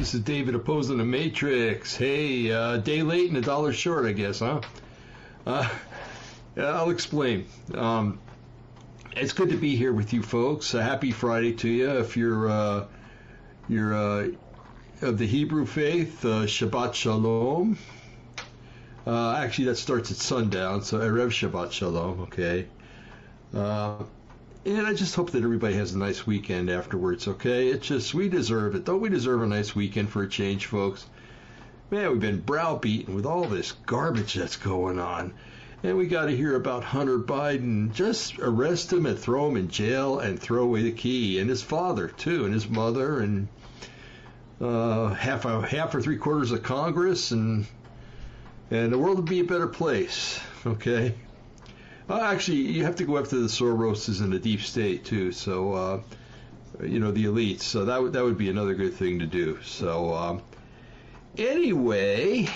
This is David opposing the Matrix. Hey, uh, day late and a dollar short, I guess, huh? Uh, I'll explain. Um, it's good to be here with you folks. A happy Friday to you. If you're uh, you're uh, of the Hebrew faith, uh, Shabbat Shalom. Uh, actually, that starts at sundown, so Erev Shabbat Shalom. Okay. Uh, and I just hope that everybody has a nice weekend afterwards, okay? It's just, we deserve it. Don't we deserve a nice weekend for a change, folks? Man, we've been browbeaten with all this garbage that's going on. And we got to hear about Hunter Biden. Just arrest him and throw him in jail and throw away the key. And his father, too, and his mother, and uh, half, a, half or three quarters of Congress. And, and the world would be a better place, okay? Uh, actually, you have to go after the Soroses and the deep state too. So, uh, you know, the elites. So that would that would be another good thing to do. So, um, anyway,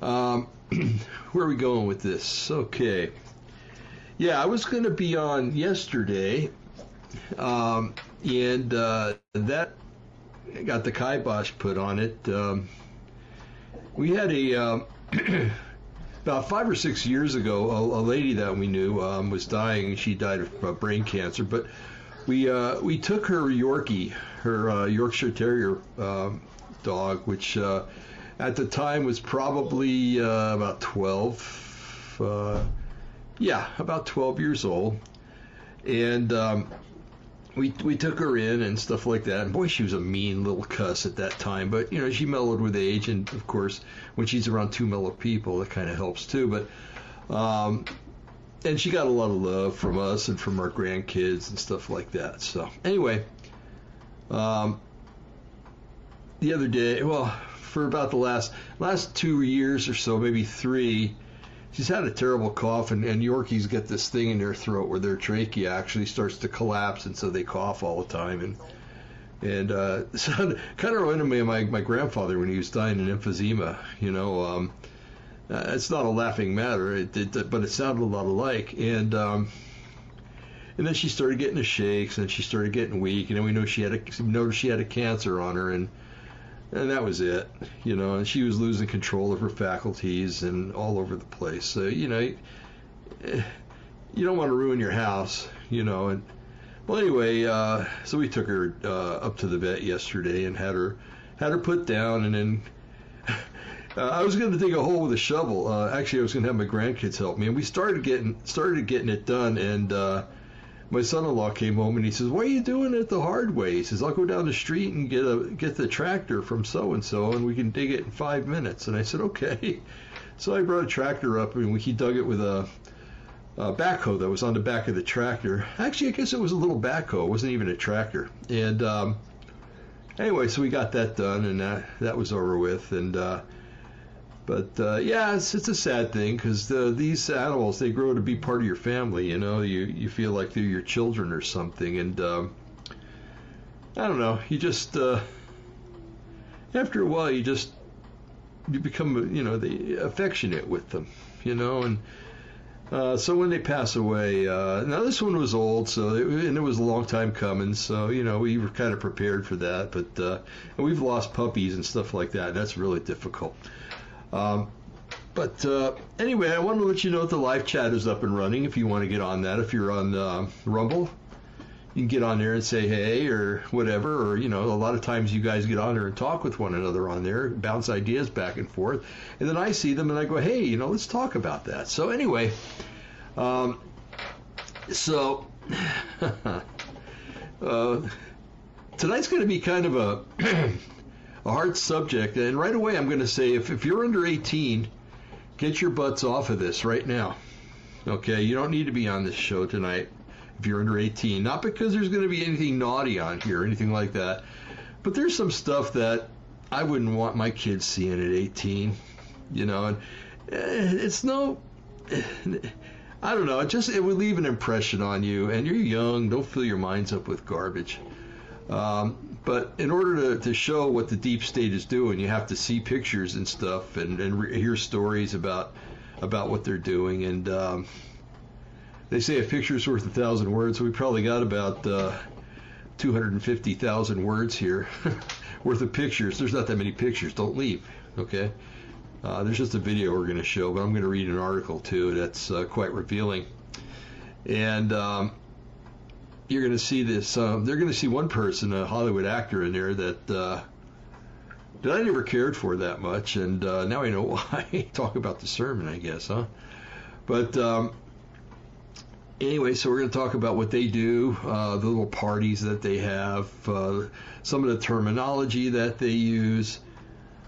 um, where are we going with this? Okay, yeah, I was going to be on yesterday, um, and uh, that got the kibosh put on it. Um, we had a um, about five or six years ago, a, a lady that we knew um, was dying. She died of uh, brain cancer, but we uh, we took her Yorkie, her uh, Yorkshire Terrier um, dog, which uh, at the time was probably uh, about 12. Uh, yeah, about 12 years old, and um, we we took her in and stuff like that. And boy, she was a mean little cuss at that time. But you know, she mellowed with age, and of course, when she's around two mellow people, it kind of helps too. But um, and she got a lot of love from us and from our grandkids and stuff like that. So anyway, um, the other day, well, for about the last last two years or so, maybe three she's had a terrible cough, and, and Yorkies get this thing in their throat where their trachea actually starts to collapse, and so they cough all the time. And and uh, so kind of reminded me of my, my grandfather when he was dying in emphysema. You know, um, uh, it's not a laughing matter, it, it, but it sounded a lot alike. And um, and then she started getting the shakes, and she started getting weak, and then we know she had a noticed she had a cancer on her, and and that was it, you know. And she was losing control of her faculties and all over the place. So you know, you don't want to ruin your house, you know. And well, anyway, uh, so we took her uh, up to the vet yesterday and had her had her put down, and then. Uh, I was going to dig a hole with a shovel. Uh, actually, I was going to have my grandkids help me, and we started getting started getting it done. And uh, my son-in-law came home and he says, "Why are you doing it the hard way?" He says, "I'll go down the street and get a get the tractor from so and so, and we can dig it in five minutes." And I said, "Okay." So I brought a tractor up and he dug it with a, a backhoe that was on the back of the tractor. Actually, I guess it was a little backhoe. It wasn't even a tractor. And um, anyway, so we got that done, and that that was over with. And uh, but uh, yeah, it's, it's a sad thing because the, these animals they grow to be part of your family. You know, you you feel like they're your children or something, and um, I don't know. You just uh, after a while, you just you become you know the affectionate with them. You know, and uh, so when they pass away, uh, now this one was old, so it, and it was a long time coming. So you know we were kind of prepared for that, but uh, we've lost puppies and stuff like that. And that's really difficult. Um, but uh, anyway, I want to let you know that the live chat is up and running. If you want to get on that, if you're on uh, Rumble, you can get on there and say hey or whatever. Or you know, a lot of times you guys get on there and talk with one another on there, bounce ideas back and forth, and then I see them and I go, hey, you know, let's talk about that. So anyway, um, so uh, tonight's going to be kind of a a hard subject. And right away, I'm going to say if, if you're under 18, get your butts off of this right now. Okay, you don't need to be on this show tonight if you're under 18. Not because there's going to be anything naughty on here or anything like that, but there's some stuff that I wouldn't want my kids seeing at 18. You know, and eh, it's no. I don't know. It just it would leave an impression on you, and you're young. Don't fill your minds up with garbage. Um, but in order to, to show what the deep state is doing, you have to see pictures and stuff and, and re- hear stories about about what they're doing. And um, they say a picture's worth a thousand words. So we probably got about uh, 250,000 words here worth of pictures. There's not that many pictures. Don't leave. Okay. Uh, there's just a video we're going to show, but I'm going to read an article too that's uh, quite revealing. And um, you're going to see this. Um, they're going to see one person, a Hollywood actor, in there that uh, that I never cared for that much, and uh, now I know why. Talk about the sermon, I guess, huh? But um, anyway, so we're going to talk about what they do, uh, the little parties that they have, uh, some of the terminology that they use,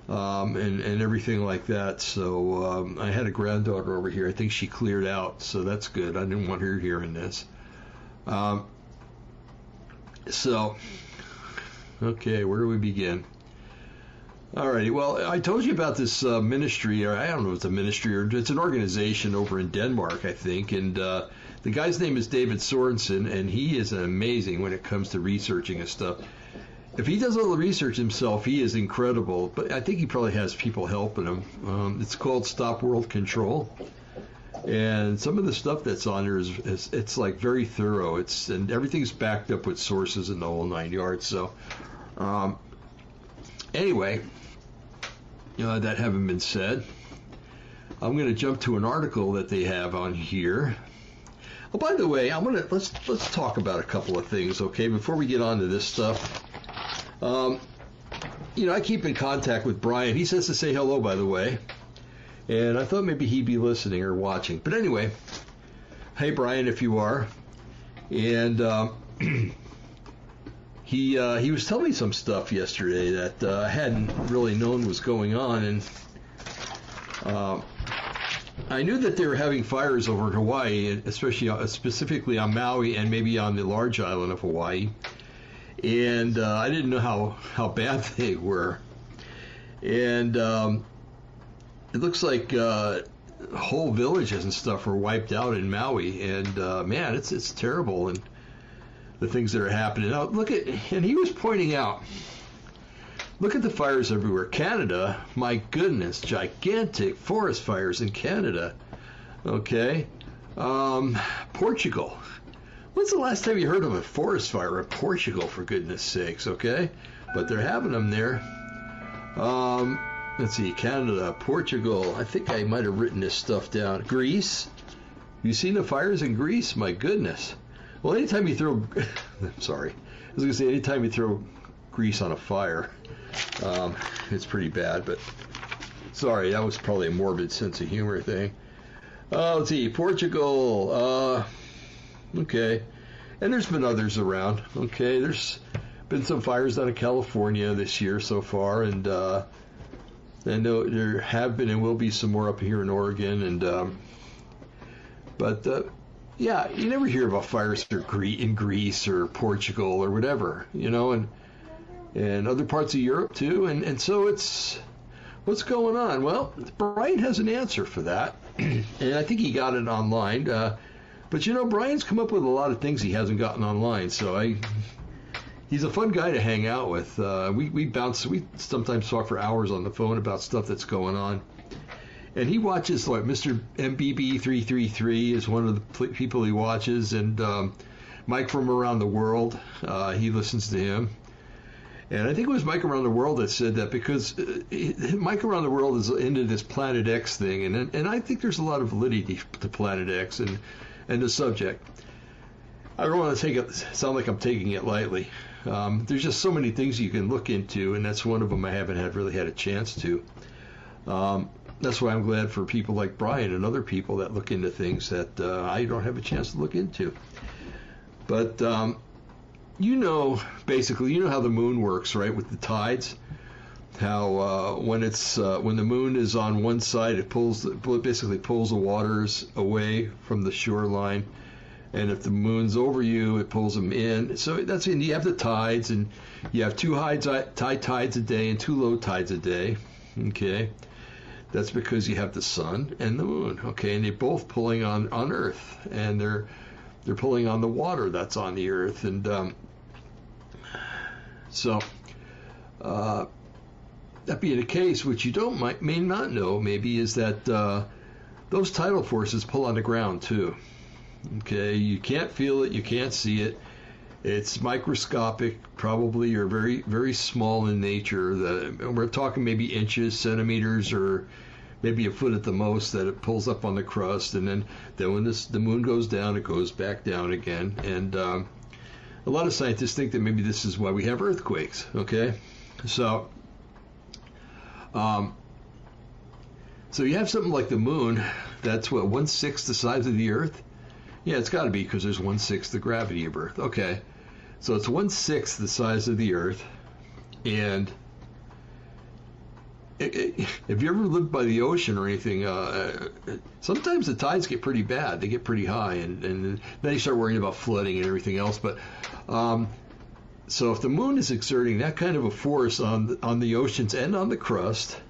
um, and, and everything like that. So um, I had a granddaughter over here. I think she cleared out, so that's good. I didn't want her hearing this. Um, so, okay, where do we begin? All righty. well, I told you about this uh, ministry, or I don't know if it's a ministry or it's an organization over in Denmark, I think, and uh, the guy's name is David Sorensen, and he is amazing when it comes to researching and stuff. If he does all the research himself, he is incredible, but I think he probably has people helping him. Um, it's called Stop World Control, and some of the stuff that's on there is, is it's like very thorough. It's and everything's backed up with sources in the whole nine yards. So, um, anyway, uh, that having been said, I'm going to jump to an article that they have on here. Oh, by the way, I'm gonna let's let's talk about a couple of things, okay? Before we get on to this stuff, um, you know, I keep in contact with Brian. He says to say hello, by the way, and I thought maybe he'd be listening or watching. But anyway, hey Brian, if you are, and um, he uh, he was telling me some stuff yesterday that uh, I hadn't really known was going on, and uh, I knew that they were having fires over in Hawaii, especially uh, specifically on Maui and maybe on the large island of Hawaii, and uh, I didn't know how how bad they were, and um, it looks like uh, whole villages and stuff were wiped out in Maui, and man, it's it's terrible and the things that are happening. Now, look at, and he was pointing out, look at the fires everywhere. Canada, my goodness, gigantic forest fires in Canada. Okay. Um, Portugal. When's the last time you heard of a forest fire in Portugal, for goodness sakes? Okay. But they're having them there. Um, let's see, Canada, Portugal. I think I might have written this stuff down. Greece. You seen the fires in Greece? My goodness. Well, anytime you throw, sorry, I was to say anytime you throw grease on a fire, um, it's pretty bad. But sorry, that was probably a morbid sense of humor thing. Uh, let's see, Portugal. Uh, okay, and there's been others around. Okay, there's been some fires down in California this year so far, and uh, and there have been and will be some more up here in Oregon, and um, but uh, yeah, you never hear about fires in Greece or Portugal or whatever, you know, and and other parts of Europe too. And and so it's what's going on? Well, Brian has an answer for that, and I think he got it online. Uh, but you know, Brian's come up with a lot of things he hasn't gotten online, so I. He's a fun guy to hang out with. Uh, we we bounce. We sometimes talk for hours on the phone about stuff that's going on and he watches like Mr. MBB333 is one of the people he watches, and um, Mike from Around the World, uh, he listens to him. And I think it was Mike Around the World that said that because uh, Mike Around the World is into this Planet X thing, and and I think there's a lot of validity to Planet X and and the subject. I don't want to take it sound like I'm taking it lightly. Um, there's just so many things you can look into, and that's one of them I haven't had really had a chance to. Um, that's why I'm glad for people like Brian and other people that look into things that uh, I don't have a chance to look into. But um, you know, basically, you know how the moon works, right? With the tides, how uh, when it's uh, when the moon is on one side, it pulls it basically pulls the waters away from the shoreline, and if the moon's over you, it pulls them in. So that's and you have the tides, and you have two high tides a day and two low tides a day. Okay that's because you have the sun and the moon, okay, and they're both pulling on on Earth, and they're they're pulling on the water that's on the Earth, and um, so uh, that being the case, which you don't might, may not know, maybe is that uh, those tidal forces pull on the ground too. Okay, you can't feel it, you can't see it, It's microscopic, probably, or very very small in nature. The, we're talking maybe inches, centimeters, or maybe a foot at the most that it pulls up on the crust, and then then when this the moon goes down, it goes back down again. And um, a lot of scientists think that maybe this is why we have earthquakes. Okay, so um, so you have something like the moon that's what one sixth the size of the Earth. Yeah, it's got to be because there's one sixth the gravity of Earth. Okay, so it's one sixth the size of the Earth, and if you ever lived by the ocean or anything, uh, sometimes the tides get pretty bad. They get pretty high, and, and then you start worrying about flooding and everything else. But um, so if the moon is exerting that kind of a force on on the oceans and on the crust,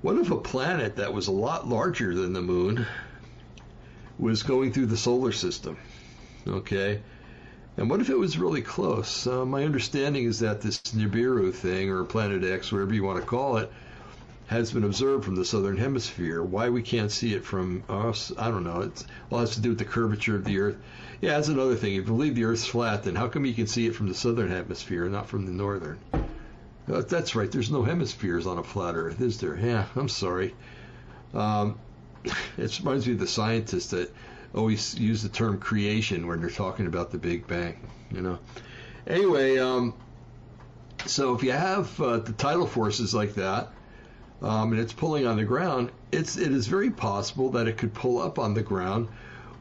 what if a planet that was a lot larger than the moon was going through the solar system? Okay. And what if it was really close? Uh, my understanding is that this Nibiru thing, or Planet X, whatever you want to call it, has been observed from the southern hemisphere. Why we can't see it from us, I don't know. It's all has to do with the curvature of the Earth. Yeah, that's another thing. If you believe the Earth's flat, then how come you can see it from the southern hemisphere, and not from the northern? Uh, that's right. There's no hemispheres on a flat Earth, is there? Yeah, I'm sorry. Um, it reminds me of the scientists that always use the term creation when they're talking about the Big Bang. You know. Anyway, um, so if you have uh, the tidal forces like that, um, and it's pulling on the ground, it's it is very possible that it could pull up on the ground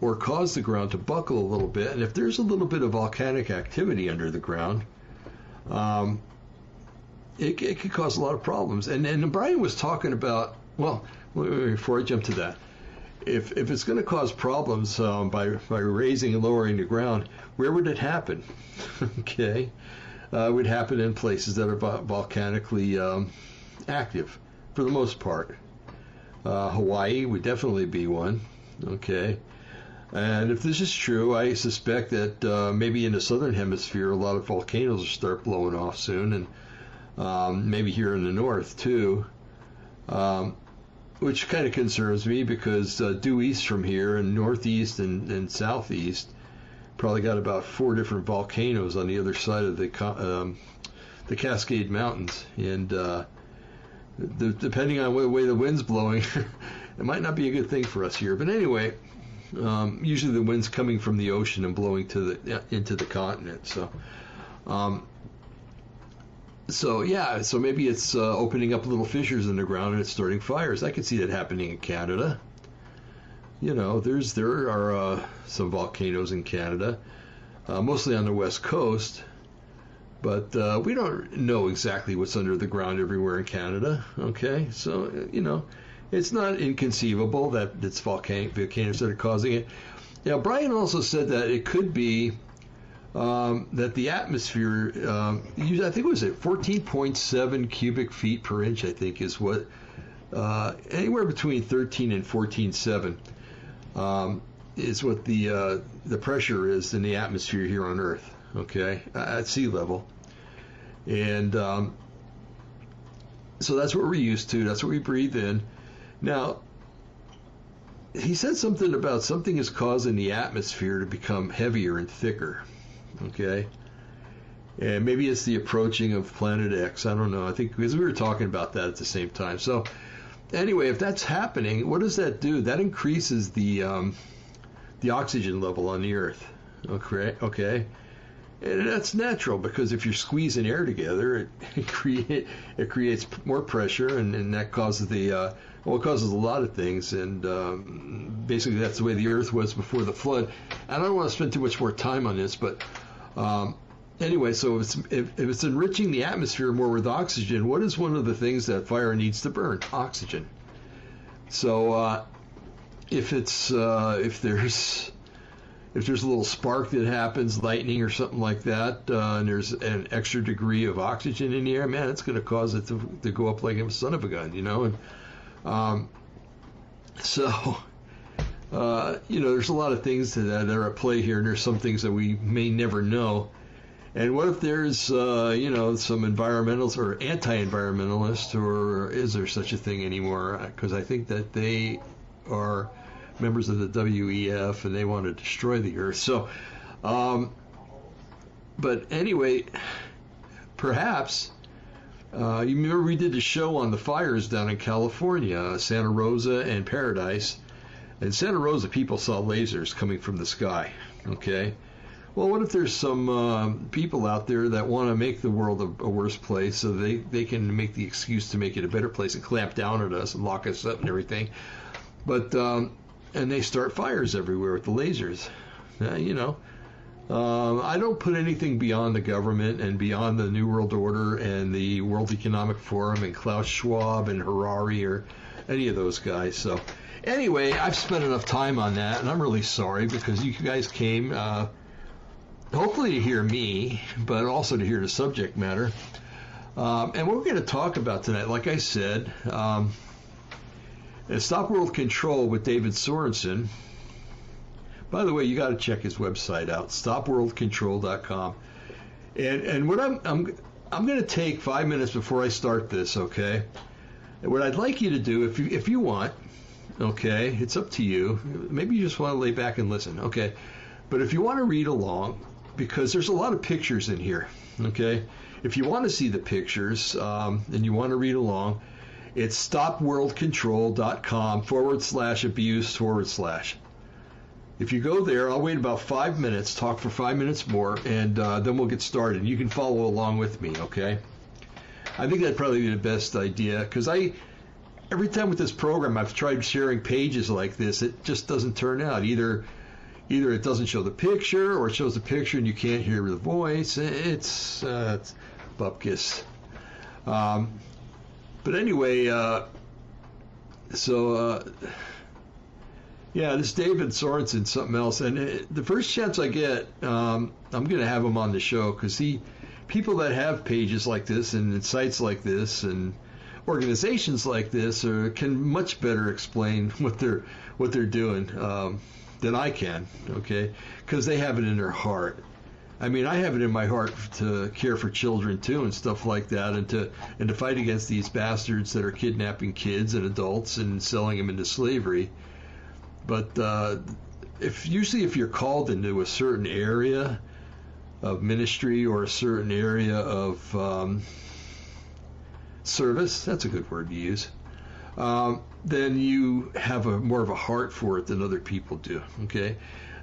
or cause the ground to buckle a little bit. And if there's a little bit of volcanic activity under the ground, um, it, it could cause a lot of problems. And and Brian was talking about well before I jump to that if if it's going to cause problems um, by by raising and lowering the ground, where would it happen? okay, uh, it would happen in places that are volcanically um, active, for the most part. Uh, Hawaii would definitely be one. Okay, and if this is true, I suspect that uh, maybe in the southern hemisphere, a lot of volcanoes will start blowing off soon, and um, maybe here in the north too. Um, which kind of concerns me because uh, due east from here and northeast and, and southeast probably got about four different volcanoes on the other side of the um, the Cascade Mountains, and uh, the, depending on the way the wind's blowing, it might not be a good thing for us here. But anyway, um, usually the wind's coming from the ocean and blowing to the into the continent. So, um, so yeah, so maybe it's uh, opening up little fissures in the ground and it's starting fires. I could see that happening in Canada. You know, there's there are uh, some volcanoes in Canada, uh, mostly on the west coast, but uh, we don't know exactly what's under the ground everywhere in Canada. Okay, so you know, it's not inconceivable that it's volcanic volcanoes that are causing it. Now, Brian also said that it could be um, that the atmosphere, um, I think it was at 14.7 cubic feet per inch, I think is what, uh, anywhere between 13 and 14.7 um, is what the uh, the pressure is in the atmosphere here on Earth, okay, at sea level. And um, so that's what we're used to, that's what we breathe in. Now, he said something about something is causing the atmosphere to become heavier and thicker. Okay. And maybe it's the approaching of Planet X. I don't know. I think because we were talking about that at the same time. So, anyway, if that's happening, what does that do? That increases the um, the oxygen level on the Earth. Okay. Okay. And that's natural because if you're squeezing air together, it, it create it creates more pressure, and, and that causes the uh, well, it causes a lot of things, and um, basically that's the way the Earth was before the flood. And I don't want to spend too much more time on this, but um, anyway, so if it's, if, if it's enriching the atmosphere more with oxygen, what is one of the things that fire needs to burn? Oxygen. So uh, if it's uh, if there's if there's a little spark that happens, lightning or something like that, uh, and there's an extra degree of oxygen in the air, man, it's going to cause it to, to go up like a son of a gun, you know. And um, so uh, you know, there's a lot of things that are at play here, and there's some things that we may never know. And what if there's, uh, you know, some environmentalists or anti-environmentalists, or is there such a thing anymore? Because I think that they are members of the WEF and they want to destroy the Earth. So, um, but anyway, perhaps uh, you remember we did a show on the fires down in California, Santa Rosa and Paradise. In Santa Rosa, people saw lasers coming from the sky. Okay. Well, what if there's some uh, people out there that want to make the world a, a, worse place so they, they can make the excuse to make it a better place and clamp down at us and lock us up and everything? But, um, and they start fires everywhere with the lasers. Uh, you know, um, I don't put anything beyond the government and beyond the New World Order and the World Economic Forum and Klaus Schwab and Harari or any of those guys. So, anyway, I've spent enough time on that, and I'm really sorry because you guys came. Uh, hopefully to hear me, but also to hear the subject matter. Um, and what we're going to talk about tonight, like I said, um, Stop World Control with David Sorensen. By the way, you got to check his website out, stopworldcontrol.com. And and what I'm I'm I'm going to take five minutes before I start this, okay? What I'd like you to do, if you if you want, okay, it's up to you. Maybe you just want to lay back and listen, okay? But if you want to read along, because there's a lot of pictures in here. Okay, if you want to see the pictures um, and you want to read along, it's stopworldcontrol.com forward slash abuse forward slash. If you go there, I'll wait about five minutes, talk for five minutes more, and uh, then we'll get started. You can follow along with me, okay? I think that'd probably be the best idea because I, every time with this program, I've tried sharing pages like this, it just doesn't turn out. Either either it doesn't show the picture or it shows the picture and you can't hear the voice. It's, uh, it's bupkis. Um, but anyway, uh, so uh, yeah, this David Sorensen, something else, and it, the first chance I get, um, I'm going to have him on the show because he, people that have pages like this and sites like this and organizations like this are, can much better explain what they're what they're doing. Um, than I can, okay? Because they have it in their heart. I mean, I have it in my heart to care for children too and stuff like that, and to and to fight against these bastards that are kidnapping kids and adults and selling them into slavery. But uh, if usually if you're called into a certain area of ministry or a certain area of um, service, that's a good word to use. Um, then you have a more of a heart for it than other people do. Okay.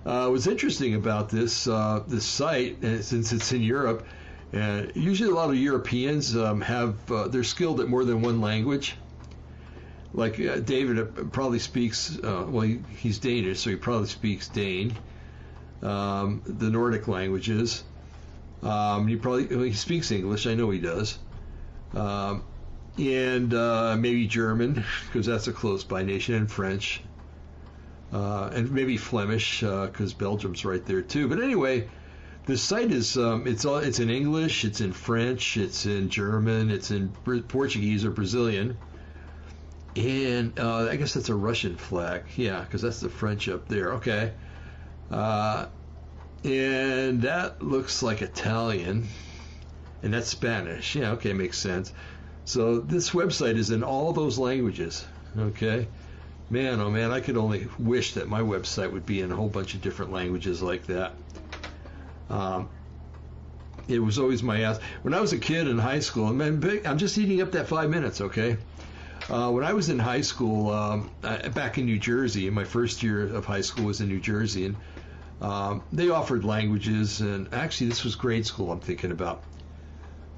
Uh, what's interesting about this uh, this site, since it's in Europe, uh, usually a lot of Europeans um, have uh, they're skilled at more than one language. Like uh, David uh, probably speaks, well, he, he's Danish, so he probably speaks Dane, um, the Nordic languages. Um, he probably well, he speaks English. I know he does. Um, and uh, maybe German because that's a close by nation, and French, uh, and maybe Flemish because uh, Belgium's right there too. But anyway, the site is um, it's all it's in English, it's in French, it's in German, it's in Portuguese or Brazilian, and uh, I guess that's a Russian flag. Yeah, because that's the French up there. Okay. Uh, and that looks like Italian, and that's Spanish. Yeah, okay, makes sense. So this website is in all those languages. Okay, man, oh man, I could only wish that my website would be in a whole bunch of different languages like that. Um, it was always my ass. When I was a kid in high school, man, I'm just eating up that five minutes. Okay. Uh, when I was in high school, um, back in New Jersey, my first year of high school was in New Jersey, and um, they offered languages. And actually, this was grade school. I'm thinking about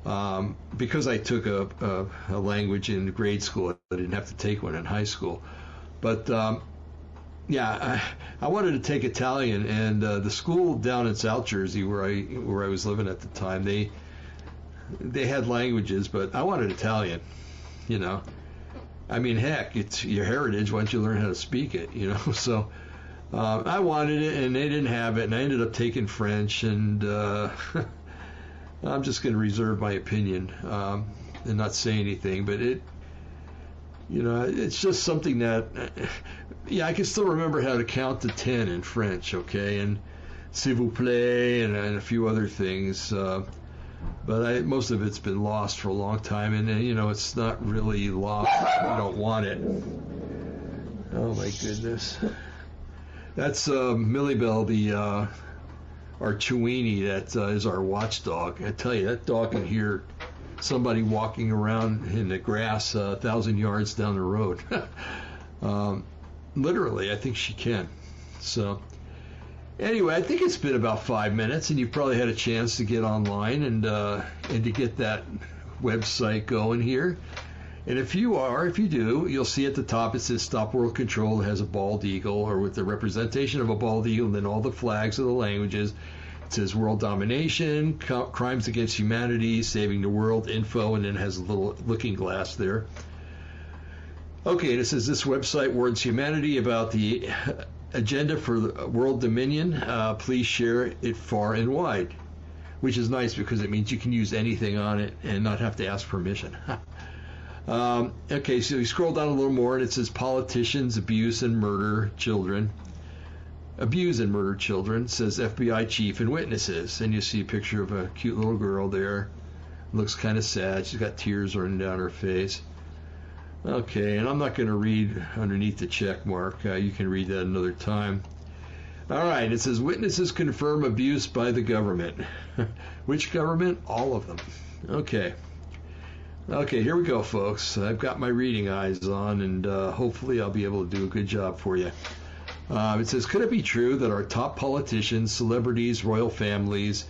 um, because I took a, a, a, language in grade school, I didn't have to take one in high school. But um, yeah, I, I, wanted to take Italian, and uh, the school down in South Jersey, where I where I was living at the time, they they had languages, but I wanted Italian. You know, I mean, heck, it's your heritage. Don't you learn how to speak it? You know, so. Uh, I wanted it, and they didn't have it, and I ended up taking French, and uh, I'm just going to reserve my opinion um, and not say anything, but it, you know, it's just something that, yeah, I can still remember how to count to 10 in French, okay, and s'il vous plaît, and, and a few other things. Uh, but I, most of it's been lost for a long time, and, and you know, it's not really lost. I don't want it. Oh my goodness. That's uh, Millie Bell, the uh, our Chiweenie that uh, is our watchdog. I tell you, that dog can hear somebody walking around in the grass uh, a thousand yards down the road. um, literally, I think she can. So, anyway, I think it's been about five minutes, and you've probably had a chance to get online and uh, and to get that website going here. And if you are, if you do, you'll see at the top it says Stop World Control. It has a bald eagle, or with the representation of a bald eagle, and then all the flags of the languages. It says World Domination, Crimes Against Humanity, Saving the World, Info, and then has a little looking glass there. Okay, it says this website warns humanity about the agenda for world dominion. Uh, please share it far and wide, which is nice because it means you can use anything on it and not have to ask permission. Um, okay, so you scroll down a little more and it says politicians abuse and murder children. Abuse and murder children, says FBI chief and witnesses. And you see a picture of a cute little girl there. Looks kind of sad. She's got tears running down her face. Okay, and I'm not going to read underneath the check mark. Uh, you can read that another time. All right, it says witnesses confirm abuse by the government. Which government? All of them. Okay. Okay, here we go, folks. I've got my reading eyes on, and uh, hopefully I'll be able to do a good job for you. Uh, it says, could it be true that our top politicians, celebrities, royal families,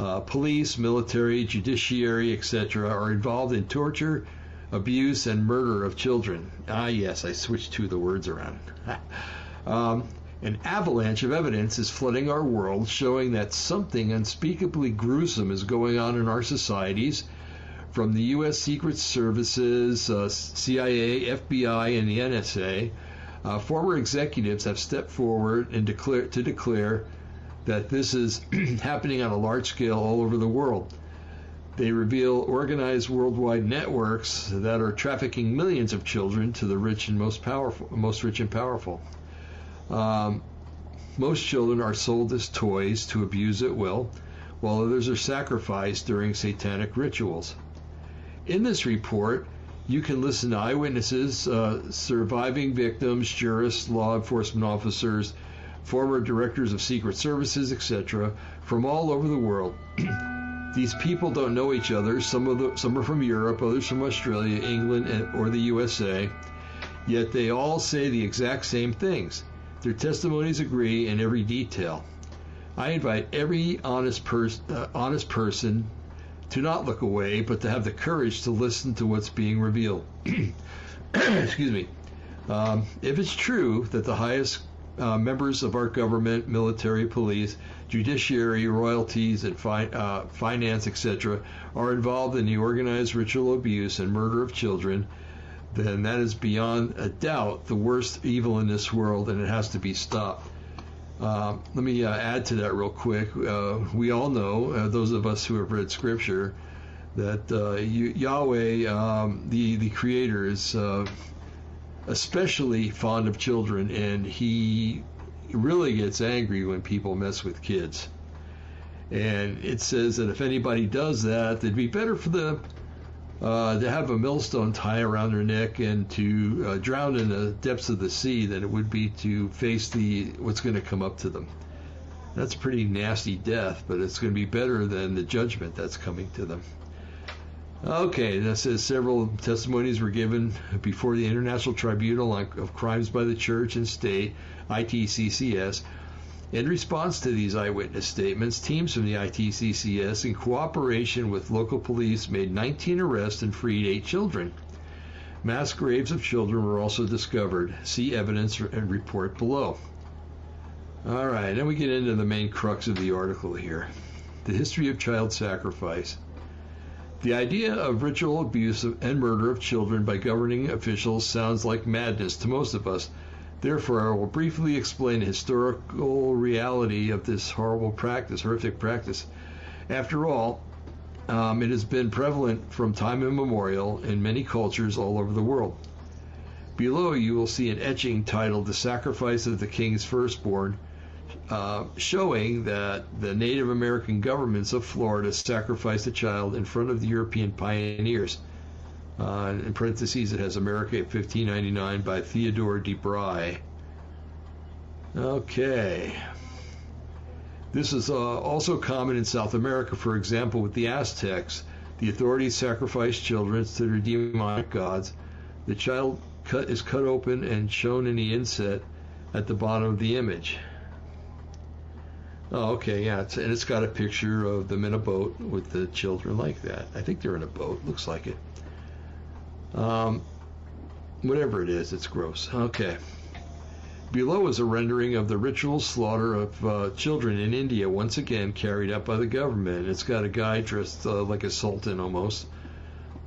uh, police, military, judiciary, etc., are involved in torture, abuse, and murder of children? Ah, yes, I switched two of the words around. um, an avalanche of evidence is flooding our world, showing that something unspeakably gruesome is going on in our societies from the U.S. Secret Services, uh, CIA, FBI, and the NSA, uh, former executives have stepped forward and declare, to declare that this is happening on a large scale all over the world. They reveal organized worldwide networks that are trafficking millions of children to the rich and most powerful, most rich and powerful. Um, most children are sold as toys to abuse at will, while others are sacrificed during satanic rituals. In this report, you can listen to eyewitnesses, uh, surviving victims, jurists, law enforcement officers, former directors of secret services, etc., from all over the world. These people don't know each other. Some of the, some are from Europe, others from Australia, England, and, or the USA. Yet they all say the exact same things. Their testimonies agree in every detail. I invite every honest, pers- uh, honest person to not look away, but to have the courage to listen to what's being revealed. Excuse me. Um, if it's true that the highest uh, members of our government, military, police, judiciary, royalties, and fi- uh, finance, etc., are involved in the organized ritual abuse and murder of children, then that is beyond a doubt the worst evil in this world, and it has to be stopped. Uh, let me uh, add to that real quick. Uh, we all know, uh, those of us who have read Scripture, that uh, Yahweh, um, the the Creator, is especially fond of children, and He really gets angry when people mess with kids. And it says that if anybody does that, it'd be better for them uh, to have a millstone tie around their neck and to uh, drown in the depths of the sea than it would be to face the what's going to come up to them. That's a pretty nasty death, but it's going to be better than the judgment that's coming to them. Okay, that says several testimonies were given before the International Tribunal of Crimes by the Church and State, ITCCS, in response to these eyewitness statements, teams from the ITCCS, in cooperation with local police, made 19 arrests and freed eight children. Mass graves of children were also discovered. See evidence and report below. All right, then we get into the main crux of the article here the history of child sacrifice. The idea of ritual abuse and murder of children by governing officials sounds like madness to most of us Therefore, I will briefly explain the historical reality of this horrible practice, horrific practice. After all, um, it has been prevalent from time immemorial in many cultures all over the world. Below you will see an etching titled The Sacrifice of the King's Firstborn, uh, showing that the Native American governments of Florida sacrificed a child in front of the European pioneers. Uh, in parentheses, it has America at 1599 by Theodore de Bry. Okay. This is uh, also common in South America, for example, with the Aztecs. The authorities sacrifice children to their demonic gods. The child cut, is cut open and shown in the inset at the bottom of the image. Oh, okay, yeah, it's, and it's got a picture of them in a boat with the children like that. I think they're in a boat. Looks like it. Um, whatever it is, it's gross. Okay. Below is a rendering of the ritual slaughter of uh, children in India, once again carried out by the government. It's got a guy dressed uh, like a sultan almost,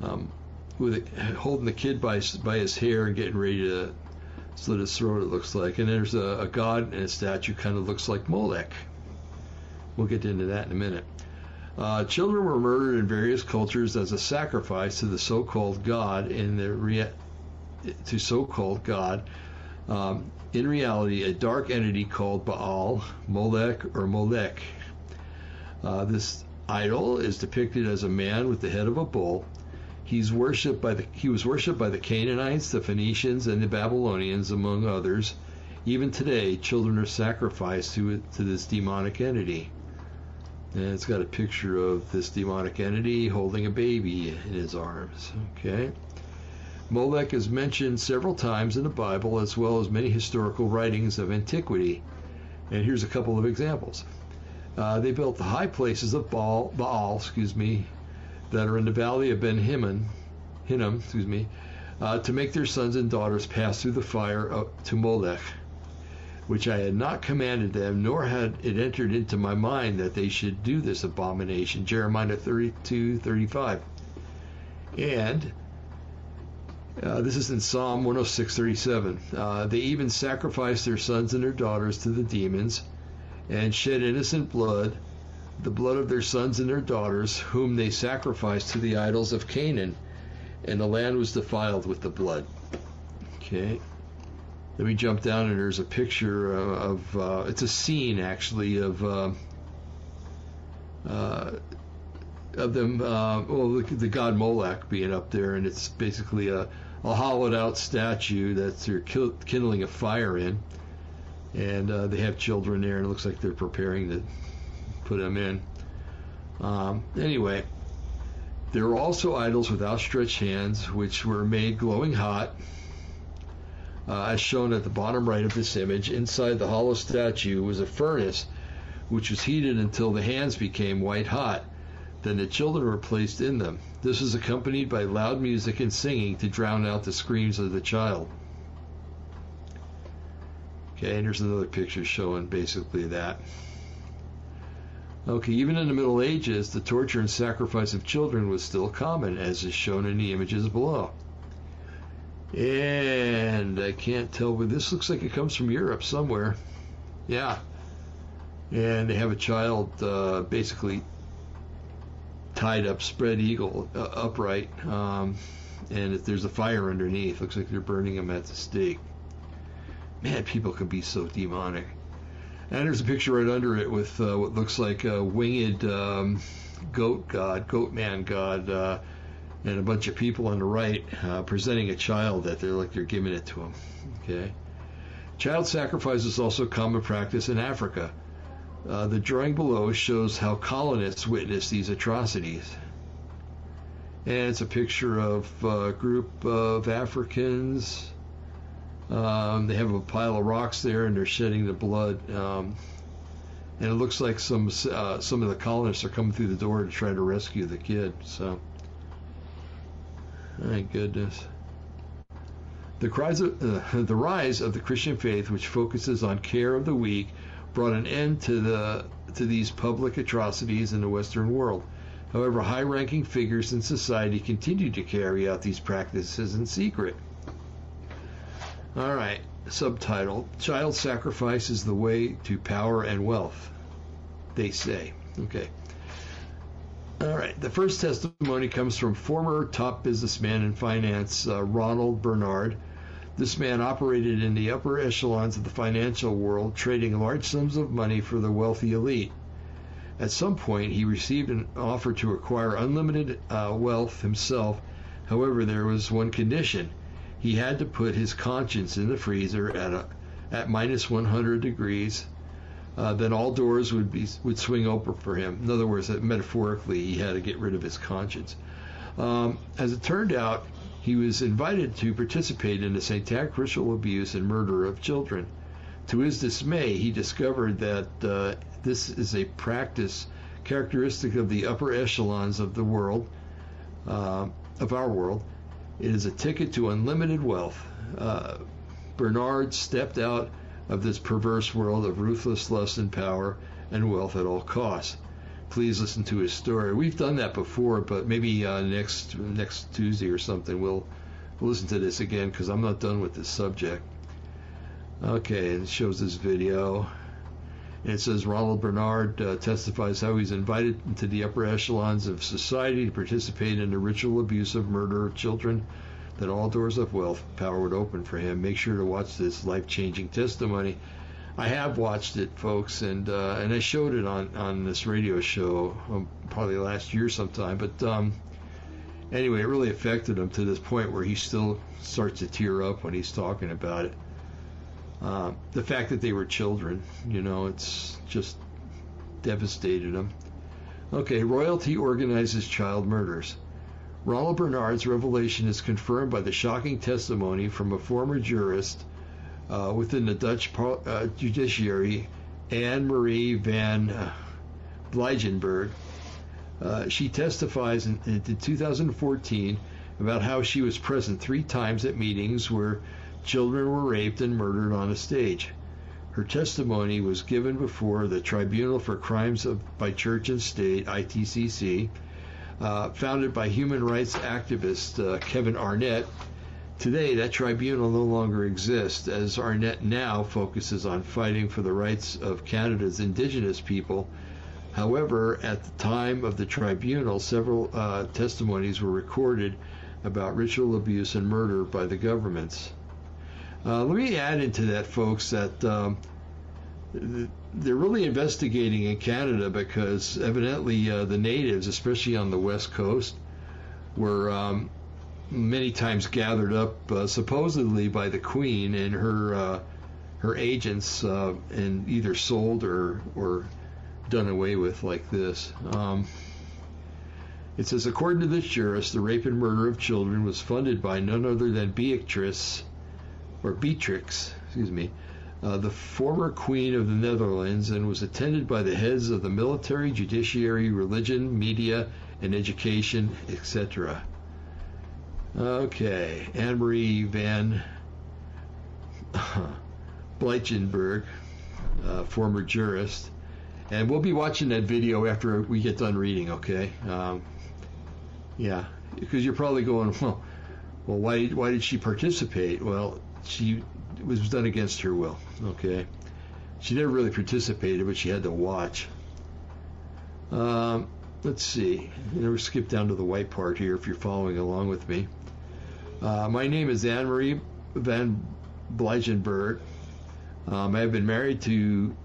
um, with a, holding the kid by by his hair and getting ready to slit his throat. It looks like, and there's a, a god and a statue kind of looks like Molech. We'll get into that in a minute. Uh, children were murdered in various cultures as a sacrifice to the so-called god in the rea- to so-called god. Um, in reality, a dark entity called Baal, Molech, or Molech. Uh, this idol is depicted as a man with the head of a bull. He's worshipped by the he was worshipped by the Canaanites, the Phoenicians, and the Babylonians, among others. Even today, children are sacrificed to to this demonic entity. And it's got a picture of this demonic entity holding a baby in his arms. Okay. Molech is mentioned several times in the Bible as well as many historical writings of antiquity. And here's a couple of examples. Uh, they built the high places of Baal, Baal, excuse me, that are in the valley of Ben Hinnom, Hinnom, excuse me, uh, to make their sons and daughters pass through the fire to Molech, which I had not commanded them, nor had it entered into my mind that they should do this abomination. Jeremiah 32, 35. And uh, this is in Psalm 106:37. Uh, they even sacrificed their sons and their daughters to the demons, and shed innocent blood, the blood of their sons and their daughters, whom they sacrificed to the idols of Canaan, and the land was defiled with the blood. Okay. Let me jump down, and there's a picture of, uh, it's a scene actually of uh, uh, of them, uh, well, the, the god Molech being up there, and it's basically a a hollowed out statue that they're kindling a fire in. And uh, they have children there, and it looks like they're preparing to put them in. Um, anyway, there are also idols with outstretched hands, which were made glowing hot, uh, as shown at the bottom right of this image. Inside the hollow statue was a furnace, which was heated until the hands became white hot. Then the children were placed in them. This was accompanied by loud music and singing to drown out the screams of the child. Okay, and here's another picture showing basically that. Okay, even in the Middle Ages, the torture and sacrifice of children was still common, as is shown in the images below. And I can't tell, but this looks like it comes from Europe somewhere. Yeah. And they have a child uh, basically tied up, spread eagle, uh, upright, um, and if there's a fire underneath, looks like they're burning them at the stake. Man, people can be so demonic. And there's a picture right under it with uh, what looks like a winged um, goat god, goat man god, uh, and a bunch of people on the right uh, presenting a child that they're like they're giving it to him. Okay. Child sacrifice is also common practice in Africa. Uh, the drawing below shows how colonists witnessed these atrocities. And it's a picture of a group of Africans. Um, they have a pile of rocks there and they're shedding the blood. Um, and it looks like some uh, some of the colonists are coming through the door to try to rescue the kid. So, my goodness. The, of, uh, the rise of the Christian faith, which focuses on care of the weak, brought an end to the to these public atrocities in the Western world. However, high-ranking figures in society continue to carry out these practices in secret. All right, subtitle: Child sacrifice is the way to power and wealth. They say. Okay. All right. The first testimony comes from former top businessman in finance, uh, Ronald Bernard this man operated in the upper echelons of the financial world, trading large sums of money for the wealthy elite. At some point, he received an offer to acquire unlimited uh, wealth himself. However, there was one condition. He had to put his conscience in the freezer at, a, at minus 100 degrees uh, then all doors would be would swing open for him. In other words, metaphorically, he had to get rid of his conscience. Um, as it turned out, he was invited to participate in the ritual abuse and murder of children. To his dismay, he discovered that uh, this is a practice characteristic of the upper echelons of the world, uh, of our world. It is a ticket to unlimited wealth. Uh, Bernard stepped out of this perverse world of ruthless lust and power and wealth at all costs. Please listen to his story. We've done that before, but maybe uh, next next Tuesday or something we'll, we'll listen to this again because I'm not done with this subject. Okay, and it shows this video. And it says Ronald Bernard uh, testifies how he's invited into the upper echelons of society to participate in the ritual abuse of murder of children that all doors of wealth power would open for him. Make sure to watch this life-changing testimony. I have watched it, folks, and uh, and I showed it on on this radio show um, probably last year sometime. But um, anyway, it really affected him to this point where he still starts to tear up when he's talking about it. Uh, the fact that they were children, you know, it's just devastated him. Okay, royalty organizes child murders. Ronald Bernard's revelation is confirmed by the shocking testimony from a former jurist uh, within the Dutch uh, judiciary, Anne Marie van uh, Blijenberg. Uh, she testifies in, in 2014 about how she was present three times at meetings where children were raped and murdered on a stage. Her testimony was given before the Tribunal for Crimes of, by Church and State, ITCC, uh, founded by human rights activist uh, Kevin Annett. Today, that tribunal no longer exists, as Annett now focuses on fighting for the rights of Canada's Indigenous people. However, at the time of the tribunal, several uh, testimonies were recorded about ritual abuse and murder by the governments. Uh, let me add into that, folks, that um, they're really investigating in Canada because evidently uh, the natives, especially on the west coast, were um, many times gathered up uh, supposedly by the Queen and her uh, her agents uh, and either sold or or done away with like this. Um, it says, according to this jurist, the rape and murder of children was funded by none other than Beatrice, or Beatrix, excuse me, uh, the former Queen of the Netherlands, and was attended by the heads of the military, judiciary, religion, media, and education, etc. Okay, Anne Marie van Bleichenberg, uh, former jurist, and we'll be watching that video after we get done reading. Okay, um, yeah, because you're probably going, well, well, why why did she participate? Well, she was done against her will. Okay, she never really participated, but she had to watch. Um, let's see. You know, skip down to the white part here if you're following along with me. Uh, my name is Anne Marie Van Bleichenberg. Um, I have been married to,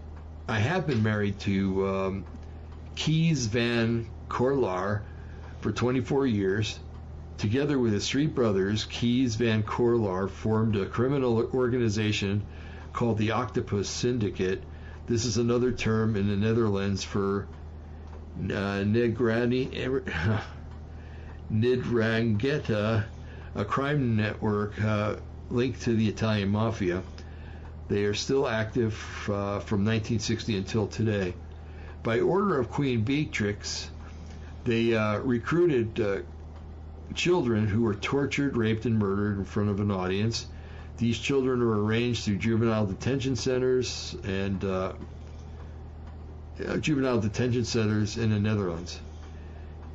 I have been married to um, Kees Van Corlaar for 24 years. Together with his three brothers, Kees Van Corlaar formed a criminal organization called the Octopus Syndicate. This is another term in the Netherlands for uh, Negrani, Nidrangheta, a crime network uh, linked to the Italian mafia. They are still active uh, from 1960 until today. By order of Queen Beatrix, they uh, recruited uh, children who were tortured, raped, and murdered in front of an audience. These children were arranged through juvenile detention centers and uh, uh, juvenile detention centers in the Netherlands.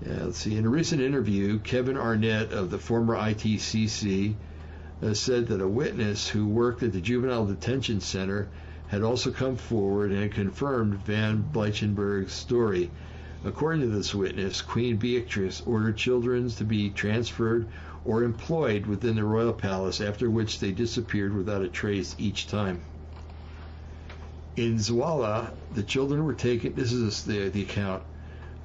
Yeah, let's see. In a recent interview, Kevin Annett of the former ITCC uh, said that a witness who worked at the juvenile detention center had also come forward and confirmed Van Bleichenberg's story. According to this witness, Queen Beatrice ordered children to be transferred or employed within the royal palace, after which they disappeared without a trace each time. In Zwolle, the children were taken. This is the, the account.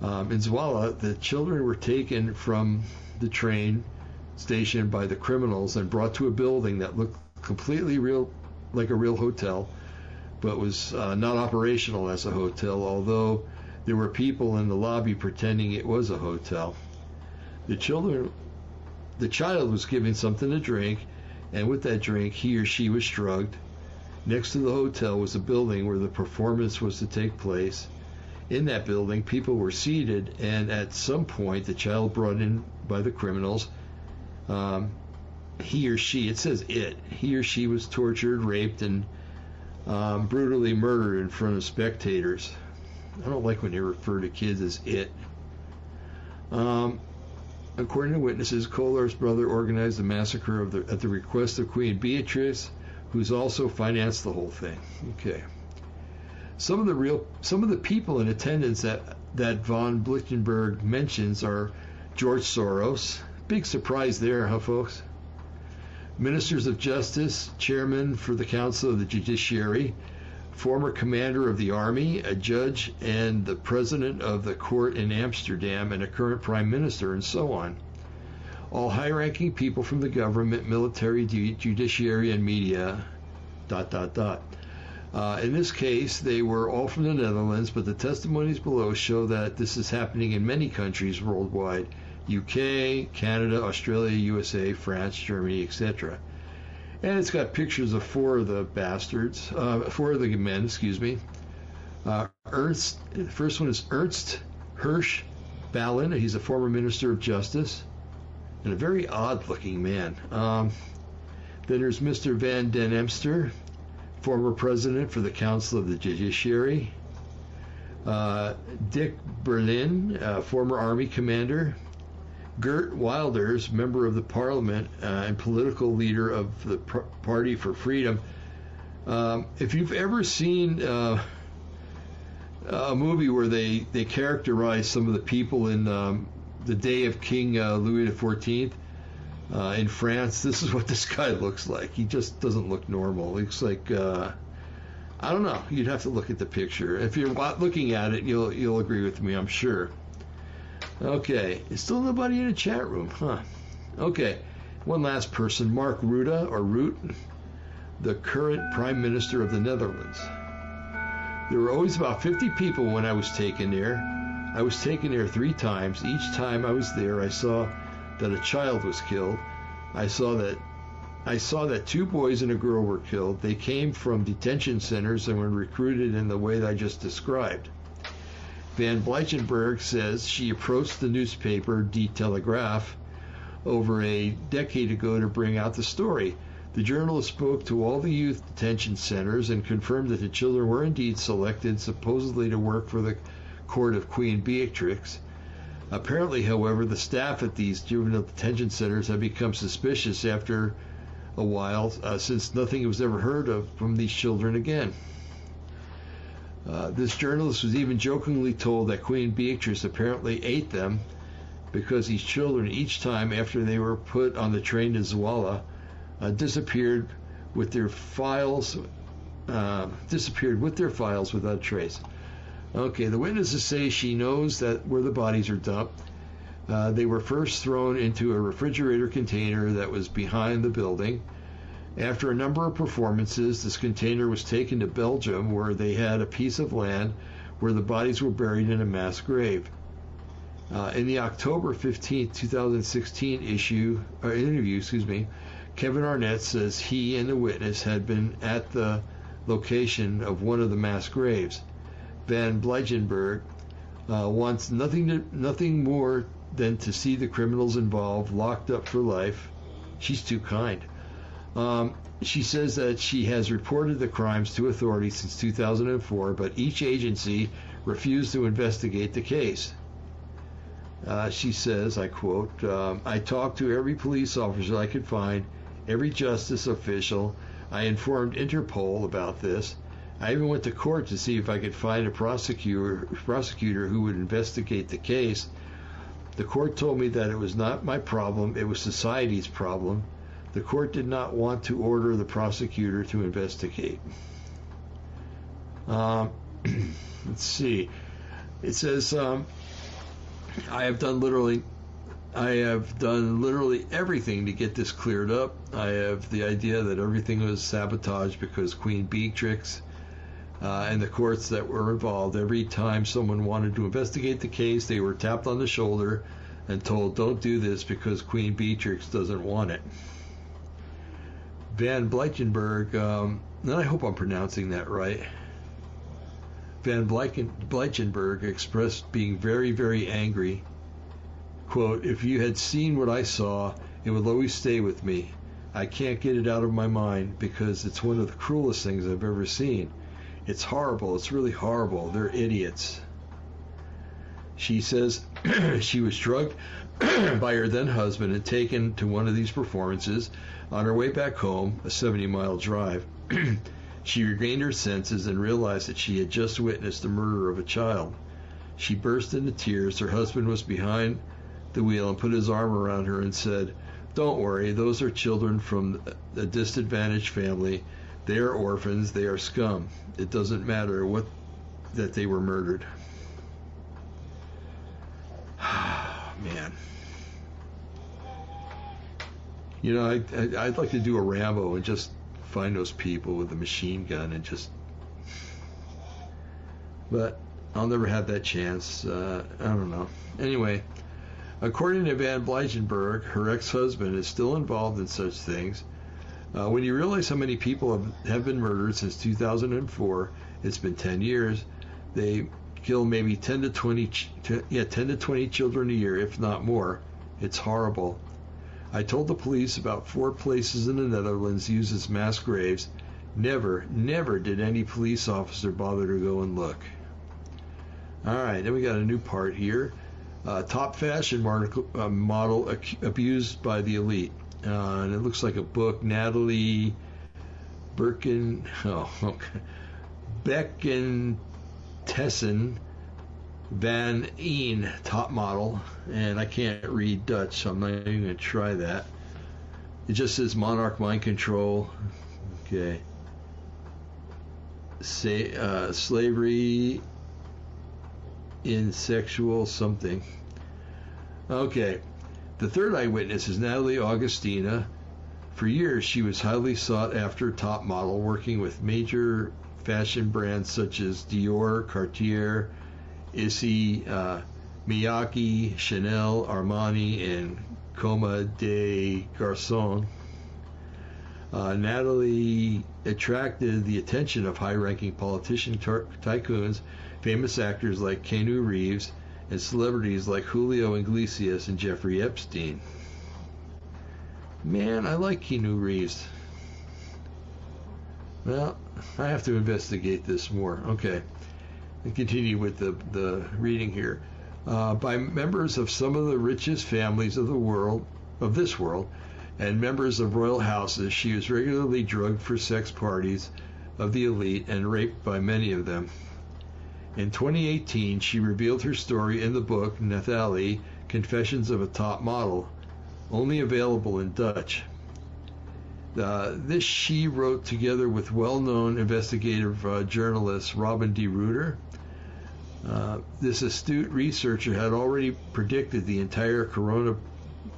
Um, in Zwolle, the children were taken from the train station by the criminals and brought to a building that looked completely real, like a real hotel. but was uh, not operational as a hotel, although there were people in the lobby pretending it was a hotel. The children, the child was given something to drink, and with that drink, he or she was drugged. Next to the hotel was a building where the performance was to take place. In that building, people were seated, and at some point, the child brought in by the criminals, um, he or she, it says it, he or she was tortured, raped, and um, brutally murdered in front of spectators. I don't like when they refer to kids as it. Um, according to witnesses, Kolar's brother organized the massacre the, at the request of Queen Beatrice, who's also financed the whole thing. Okay. Some of the real, some of the people in attendance that that von Blichtenberg mentions are George Soros. Big surprise there, huh, folks? Ministers of Justice, Chairman for the Council of the Judiciary, former commander of the army, a judge, and the president of the court in Amsterdam, and a current prime minister, and so on. All high ranking people from the government, military, judiciary, and media. Dot, dot, dot. Uh, in this case, they were all from the Netherlands, but the testimonies below show that this is happening in many countries worldwide UK, Canada, Australia, USA, France, Germany, etc. And it's got pictures of four of the bastards, uh, four of the men, excuse me. Uh, Ernst, first one is Ernst Hirsch Ballin. He's a former Minister of Justice and a very odd looking man. Um, then there's Mr. Van den Emster, former president for the Council of the Judiciary. Uh, Dick Berlijn, uh, former Army commander. Geert Wilders, member of the parliament uh, and political leader of the P- Party for Freedom. Um, if you've ever seen uh, a movie where they, they characterize some of the people in um, the day of King uh, Louis XIV uh, in France, this is what this guy looks like. He just doesn't look normal. He looks like uh, I don't know. You'd have to look at the picture. If you're looking at it, you'll you'll agree with me, I'm sure. Okay, still nobody in the chat room, huh? Okay, one last person, Mark Rutte or Root, the current Prime Minister of the Netherlands. There were always about 50 people when I was taken there. I was taken there three times. Each time I was there, I saw that a child was killed. I saw that I saw that two boys and a girl were killed. They came from detention centers and were recruited in the way that I just described. Van Bleichenberg says she approached the newspaper Die Telegraaf over a decade ago to bring out the story. The journalist spoke to all the youth detention centers and confirmed that the children were indeed selected supposedly to work for the court of Queen Beatrix. Apparently, however, the staff at these juvenile detention centers have become suspicious after a while, uh, since nothing was ever heard of from these children again. Uh, this journalist was even jokingly told that Queen Beatrice apparently ate them because these children, each time after they were put on the train to Zwolle, uh, disappeared with their files, uh, disappeared with their files without trace. Okay, the witnesses say she knows that where the bodies are dumped. Uh, they were first thrown into a refrigerator container that was behind the building. After a number of performances, this container was taken to Belgium, where they had a piece of land where the bodies were buried in a mass grave. Uh, in the October 15, 2016 issue uh, interview, excuse me, Kevin Annett says he and the witness had been at the location of one of the mass graves. Van Bleichenberg uh, wants nothing to, nothing more than to see the criminals involved locked up for life. She's too kind. Um, she says that she has reported the crimes to authorities since 2004, but each agency refused to investigate the case. Uh, she says, I quote, um, I talked to every police officer I could find, every justice official. I informed Interpol about this. I even went to court to see if I could find a prosecutor, prosecutor who would investigate the case. The court told me that it was not my problem, it was society's problem. The court did not want to order the prosecutor to investigate. Um, let's see. It says, um, I have done literally I have done literally everything to get this cleared up. I have the idea that everything was sabotaged because Queen Beatrix uh, and the courts that were involved. Every time someone wanted to investigate the case, they were tapped on the shoulder and told, don't do this because Queen Beatrix doesn't want it. Van Bleichenberg, um, and I hope I'm pronouncing that right. Van Bleichenberg expressed being very, very angry. Quote, if you had seen what I saw, it would always stay with me. I can't get it out of my mind because it's one of the cruelest things I've ever seen. It's horrible. It's really horrible. They're idiots. She says she was drugged by her then husband and taken to one of these performances. On her way back home, a 70 mile drive, she regained her senses and realized that she had just witnessed the murder of a child. She burst into tears. Her husband was behind the wheel and put his arm around her and said, Don't worry, those are children from a disadvantaged family. They are orphans, they are scum. It doesn't matter what that they were murdered. Man. You know, I, I, would like to do a Rambo and just find those people with a machine gun and just. But I'll never have that chance. Uh, I don't know. Anyway, according to Van Bleichenberg, her ex husband is still involved in such things. Uh, when you realize how many people have, have been murdered since 2004, it's been 10 years. They kill maybe 10 to 20, yeah, 10 to 20 children a year, if not more. It's horrible. I told the police about four places in the Netherlands used as mass graves. Never, never did any police officer bother to go and look. All right, then we got a new part here. Uh, top fashion model, uh, model ac- abused by the elite. Uh, and it looks like a book. Natalie Birkin, oh, okay. Becken Tessen Van Een, top model, and I can't read Dutch, so I'm not even going to try that. It just says Monarch Mind Control. Okay. Say, uh, slavery in sexual something. Okay. The third eyewitness is Natalie Augustina. For years, she was highly sought after top model, working with major fashion brands such as Dior, Cartier, Issey, uh, Miyake, Chanel, Armani, and Comme des Garçons. Uh, Natalie attracted the attention of high ranking politician tycoons, famous actors like Keanu Reeves, and celebrities like Julio Iglesias and Jeffrey Epstein. Man, I like Keanu Reeves. Well, I have to investigate this more. Okay and continue with the, the reading here. Uh, by members of some of the richest families of the world, of this world, and members of royal houses, she was regularly drugged for sex parties of the elite and raped by many of them. In 2018, she revealed her story in the book Nathalie Confessions of a Top Model, only available in Dutch. Uh, this she wrote together with well known investigative uh, journalist Robin de Ruyter uh, this astute researcher had already predicted the entire corona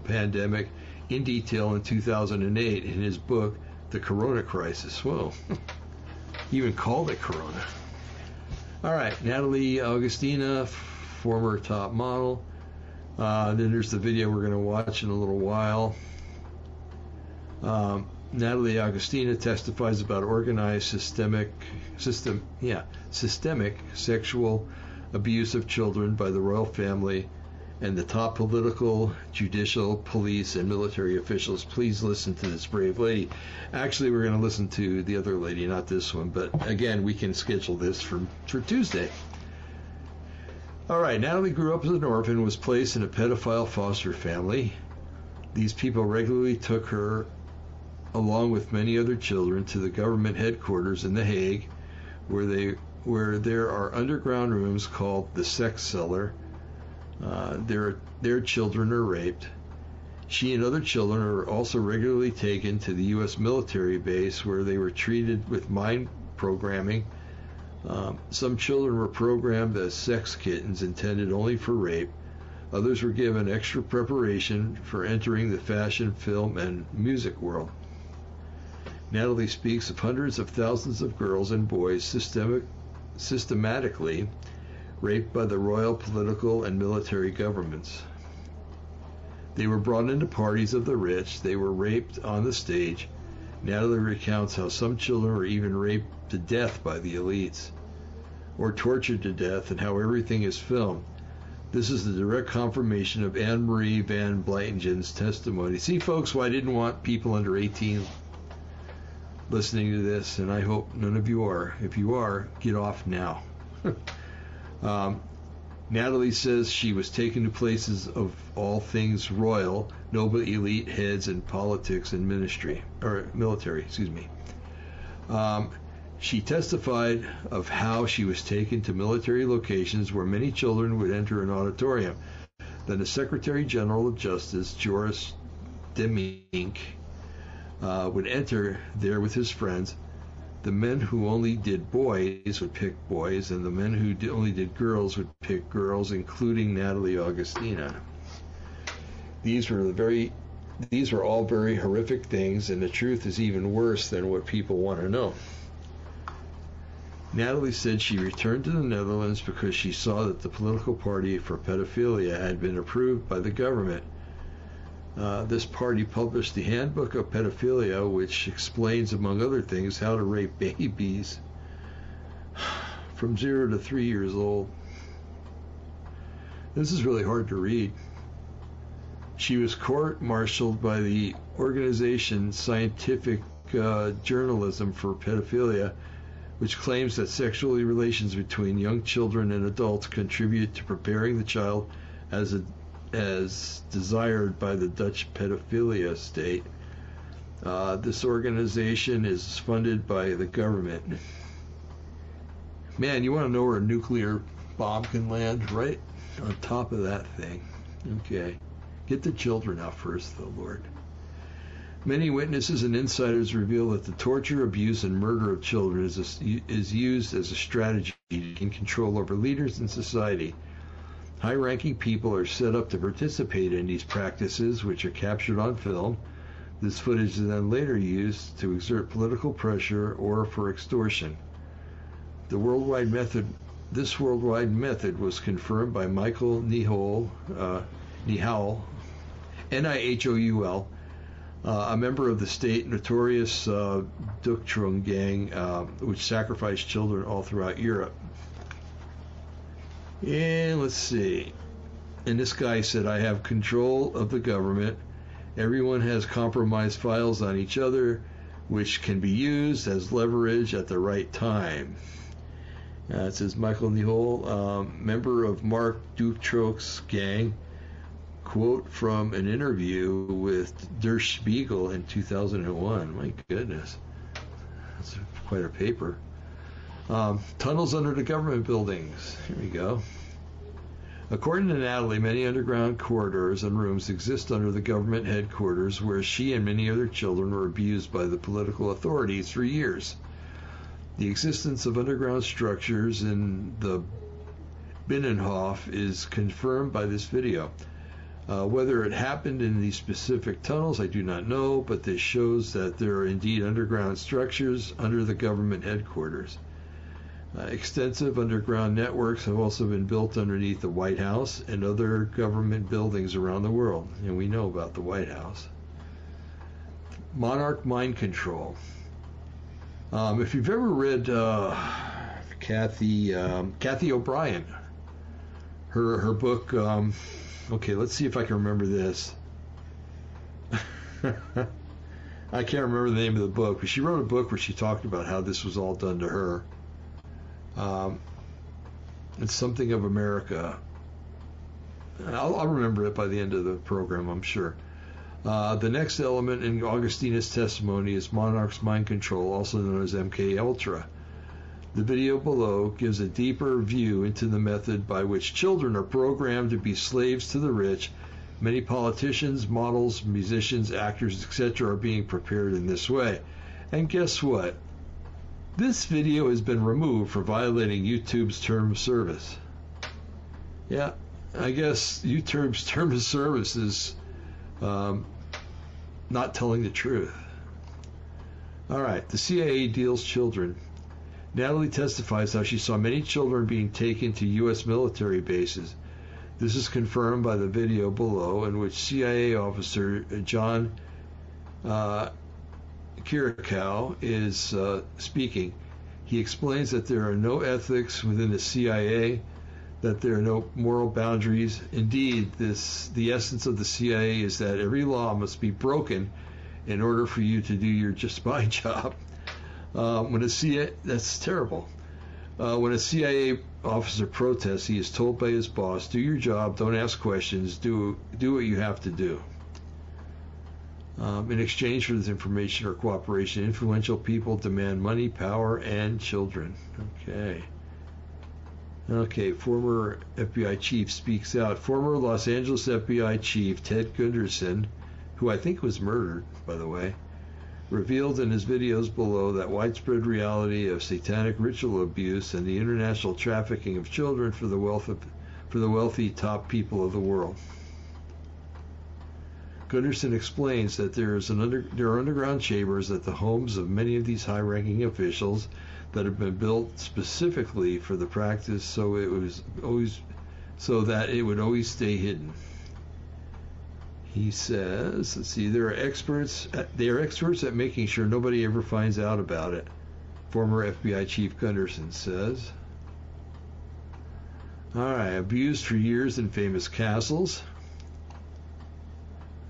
pandemic in detail in 2008 in his book, The Corona Crisis. Whoa, he even called it Corona. All right, Natalie Augustina, former top model. Uh, then there's the video we're going to watch in a little while. Um, Natalie Augustina testifies about organized systemic system, yeah, systemic sexual abuse of children by the royal family and the top political, judicial, police, and military officials. Please listen to this brave lady. Actually, we're going to listen to the other lady, not this one, but again, we can schedule this for, for Tuesday. All right, Natalie grew up as an orphan, was placed in a pedophile foster family. These people regularly took her, along with many other children, to the government headquarters in The Hague, where they where there are underground rooms called the sex cellar. Uh, their, their children are raped. She and other children are also regularly taken to the U.S. military base where they were treated with mind programming. Um, some children were programmed as sex kittens intended only for rape. Others were given extra preparation for entering the fashion, film, and music world. Natalie speaks of hundreds of thousands of girls and boys systemic, systematically raped by the royal political and military governments. They were brought into parties of the rich, they were raped on the stage. Natalie recounts how some children were even raped to death by the elites, or tortured to death, and how everything is filmed. This is the direct confirmation of Anne Marie Van Blytingen's testimony. See, folks, why I didn't want people under 18 listening to this, and I hope none of you are. If you are, get off now. um, Natalie says she was taken to places of all things royal, noble elite heads in politics and ministry or military, excuse me. Um, she testified of how she was taken to military locations where many children would enter an auditorium. Then the Secretary General of Justice, Joris Demmink, uh, would enter there with his friends. The men who only did boys would pick boys, and the men who only did girls would pick girls, including Natalie Augustina. These were the very these were all very horrific things, and the truth is even worse than what people want to know. Natalie said she returned to the Netherlands because she saw that the political party for pedophilia had been approved by the government uh, this party published the Handbook of Pedophilia, which explains, among other things, how to rape babies from zero to three years old. This is really hard to read. She was court martialed by the organization Scientific uh, Journalism for Pedophilia, which claims that sexual relations between young children and adults contribute to preparing the child as a as desired by the Dutch pedophilia state. Uh, this organization is funded by the government. Man, you want to know where a nuclear bomb can land? Right on top of that thing. Okay. Get the children out first, though, Lord. Many witnesses and insiders reveal that the torture, abuse, and murder of children is, a, is used as a strategy to gain control over leaders in society High ranking people are set up to participate in these practices, which are captured on film. This footage is then later used to exert political pressure or for extortion. The worldwide method, this worldwide method was confirmed by Michael Nihol, uh, Nihoul, uh, a member of the state notorious uh, Dutroux gang, uh, which sacrificed children all throughout Europe. And let's see. And this guy said, I have control of the government. Everyone has compromised files on each other, which can be used as leverage at the right time. Uh, it says Michael Nihol, um, member of Marc Dutroux's gang. Quote from an interview with Der Spiegel in 2001. My goodness. That's quite a paper. Um, tunnels under the government buildings. Here we go. According to Natalie, many underground corridors and rooms exist under the government headquarters where she and many other children were abused by the political authorities for years. The existence of underground structures in the Binnenhof is confirmed by this video. Uh, whether it happened in these specific tunnels, I do not know, but this shows that there are indeed underground structures under the government headquarters. Uh, extensive underground networks have also been built underneath the White House and other government buildings around the world, and we know about the White House. Monarch mind control. Um, if you've ever read uh, Cathy um, Cathy O'Brien, her her book. Um, okay, let's see if I can remember this. I can't remember the name of the book, but she wrote a book where she talked about how this was all done to her. Um, it's something of America. I'll, I'll, remember it by the end of the program, I'm sure. Uh, the next element in Augustina's testimony is Monarch's mind control, also known as MK Ultra. The video below gives a deeper view into the method by which children are programmed to be slaves to the rich. Many politicians, models, musicians, actors, etc., are being prepared in this way. And guess what? This video has been removed for violating YouTube's term of service. Yeah, I guess YouTube's term of service is um, not telling the truth. All right, the CIA deals children. Natalie testifies how she saw many children being taken to U.S. military bases. This is confirmed by the video below, in which CIA officer John uh, Kiriakou is uh, speaking. He explains that there are no ethics within the CIA, that there are no moral boundaries. Indeed, this the essence of the CIA is that every law must be broken in order for you to do your just spy job. Uh, when a CIA, that's terrible. Uh, when a CIA officer protests, he is told by his boss, "Do your job. Don't ask questions. Do do what you have to do." Um, in exchange for this information or cooperation, influential people demand money, power, and children. Okay. Okay, former FBI chief speaks out. Former Los Angeles FBI chief Ted Gunderson, who I think was murdered, by the way, revealed in his videos below that widespread reality of satanic ritual abuse and the international trafficking of children for the wealth of, for the wealthy top people of the world. Gunderson explains that there is an under, there are underground chambers at the homes of many of these high-ranking officials that have been built specifically for the practice, so it was always so that it would always stay hidden. He says, let's see, there are experts. Uh, they are experts at making sure nobody ever finds out about it. Former FBI Chief Gunderson says. All right, abused for years in famous castles.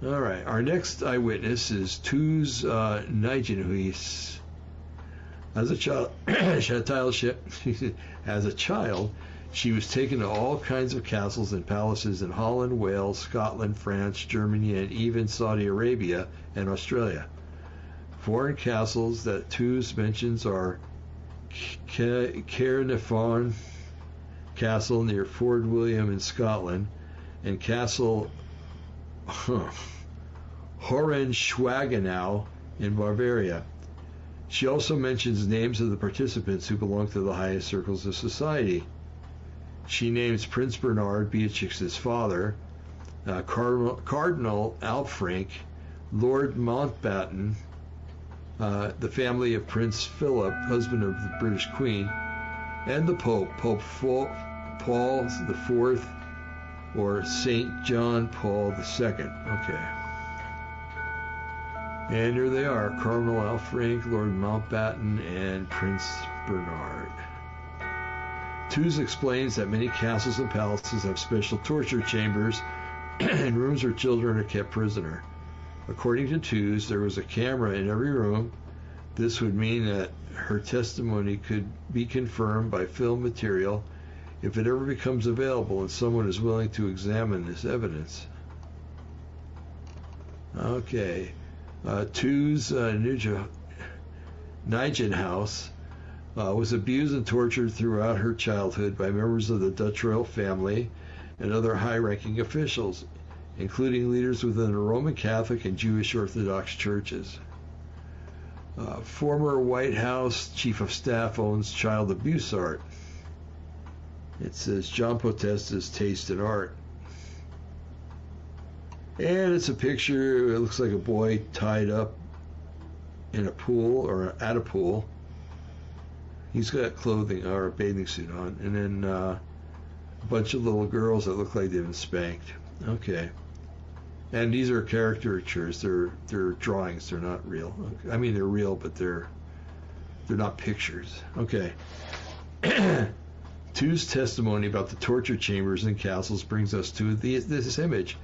All right, our next eyewitness is Toos uh, Nijenhuis. As a child, as a child, she was taken to all kinds of castles and palaces in Holland, Wales, Scotland, France, Germany, and even Saudi Arabia and Australia. Foreign castles that Toos mentions are Caernarfon Castle near Fort William in Scotland and Castle huh, Hohenschwangau in Bavaria. She also mentions names of the participants who belong to the highest circles of society. She names Prince Bernhard, Beatrix's father, uh, Cardinal, Cardinal Alfrink, Lord Mountbatten, uh, the family of Prince Philip, husband of the British Queen, and the Pope, Pope Paul IV, or Saint John Paul II. Okay. And here they are Cardinal Alfrink, Lord Mountbatten, and Prince Bernhard. Toos explains that many castles and palaces have special torture chambers and rooms where children are kept prisoner. According to Toos, there was a camera in every room. This would mean that her testimony could be confirmed by film material if it ever becomes available and someone is willing to examine this evidence. Okay. Uh, Toos uh, House uh, was abused and tortured throughout her childhood by members of the Dutch royal family and other high ranking officials, including leaders within the Roman Catholic and Jewish Orthodox churches. Uh, former White House Chief of Staff owns child abuse art. It says John Podesta's Taste in Art. And it's a picture, it looks like a boy tied up in a pool or at a pool. He's got clothing or a bathing suit on. And then uh, a bunch of little girls that look like they've been spanked. Okay. And these are caricatures. They're they're drawings. They're not real. I mean, they're real, but they're they're not pictures. Okay. Two's testimony about the torture chambers and castles brings us to the, this image.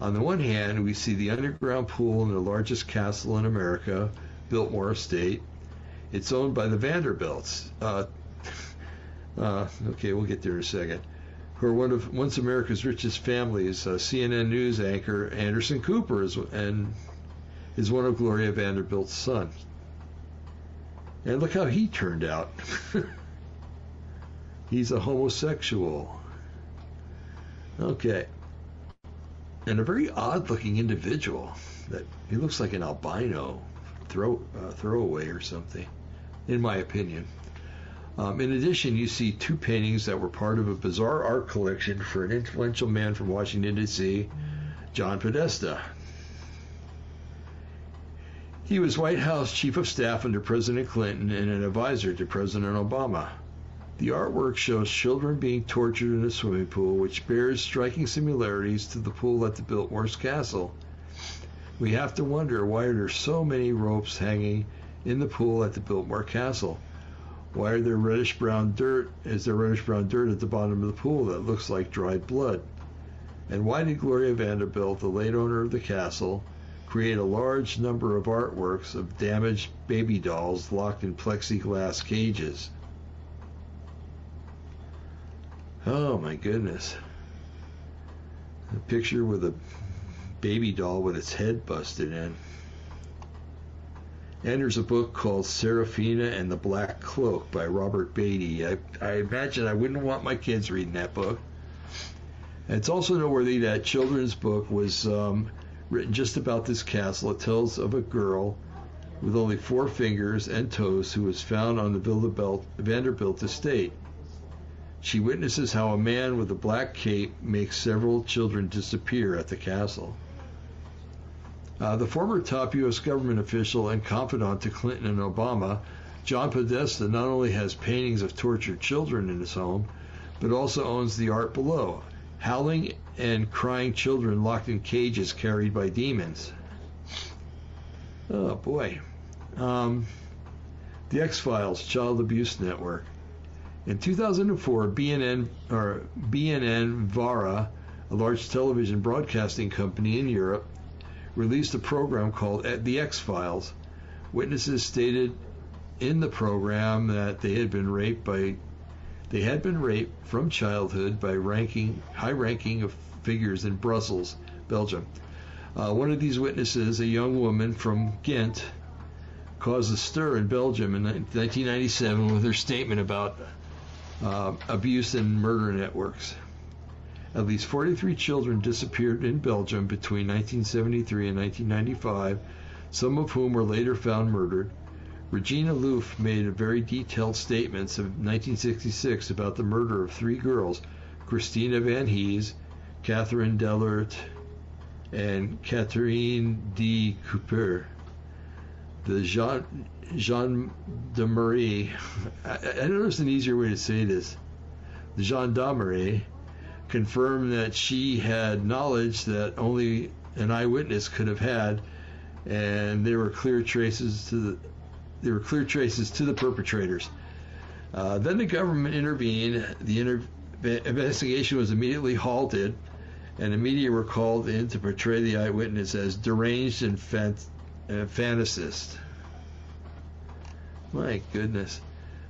On the one hand, we see the underground pool in the largest castle in America, Biltmore Estate. It's owned by the Vanderbilts. Uh, uh, okay, we'll get there in a second. Who are one of once America's richest families. Uh, CNN News anchor Anderson Cooper is and is one of Gloria Vanderbilt's sons. And look how he turned out. He's a homosexual. Okay and a very odd-looking individual. That he looks like an albino throw uh, throwaway or something, in my opinion. Um, in addition, you see two paintings that were part of a bizarre art collection for an influential man from Washington D.C., John Podesta. He was White House Chief of Staff under President Clinton and an advisor to President Obama. The artwork shows children being tortured in a swimming pool, which bears striking similarities to the pool at the Biltmore's castle. We have to wonder why are there so many ropes hanging in the pool at the Biltmore Castle? Why are there reddish brown dirt? Is there reddish brown dirt at the bottom of the pool that looks like dried blood? And why did Gloria Vanderbilt, the late owner of the castle, create a large number of artworks of damaged baby dolls locked in plexiglass cages? Oh my goodness. A picture with a baby doll with its head busted in. And there's a book called Serafina and the Black Cloak by Robert Beatty. I, I imagine I wouldn't want my kids reading that book. It's also noteworthy that children's book was um, written just about this castle. It tells of a girl with only four fingers and toes who was found on the Vanderbilt estate. She witnesses how a man with a black cape makes several children disappear at the castle. Uh, the former top U.S. government official and confidant to Clinton and Obama, John Podesta, not only has paintings of tortured children in his home, but also owns the art below, howling and crying children locked in cages carried by demons. Oh boy. Um, the X Files Child Abuse Network. In 2004, BNN or BNN Vara, a large television broadcasting company in Europe, released a program called The X Files. Witnesses stated in the program that they had been raped by they had been raped from childhood by ranking high-ranking figures in Brussels, Belgium. Uh, one of these witnesses, a young woman from Ghent, caused a stir in Belgium in 1997 with her statement about uh, abuse and murder networks. At least 43 children disappeared in Belgium between 1973 and 1995, some of whom were later found murdered. Regina Louf made very detailed statements of 1966 about the murder of three girls, Christina Van Hees, Catherine Dellaert, and Catherine de Cooper. The Jean, Jean de Marie, I, I know there's an easier way to say this. The gendarmerie confirmed that she had knowledge that only an eyewitness could have had, and there were clear traces to the there were clear traces to the perpetrators. Uh, then the government intervened. The inter- investigation was immediately halted, and the media were called in to portray the eyewitness as deranged and fant- uh, fantasist. My goodness.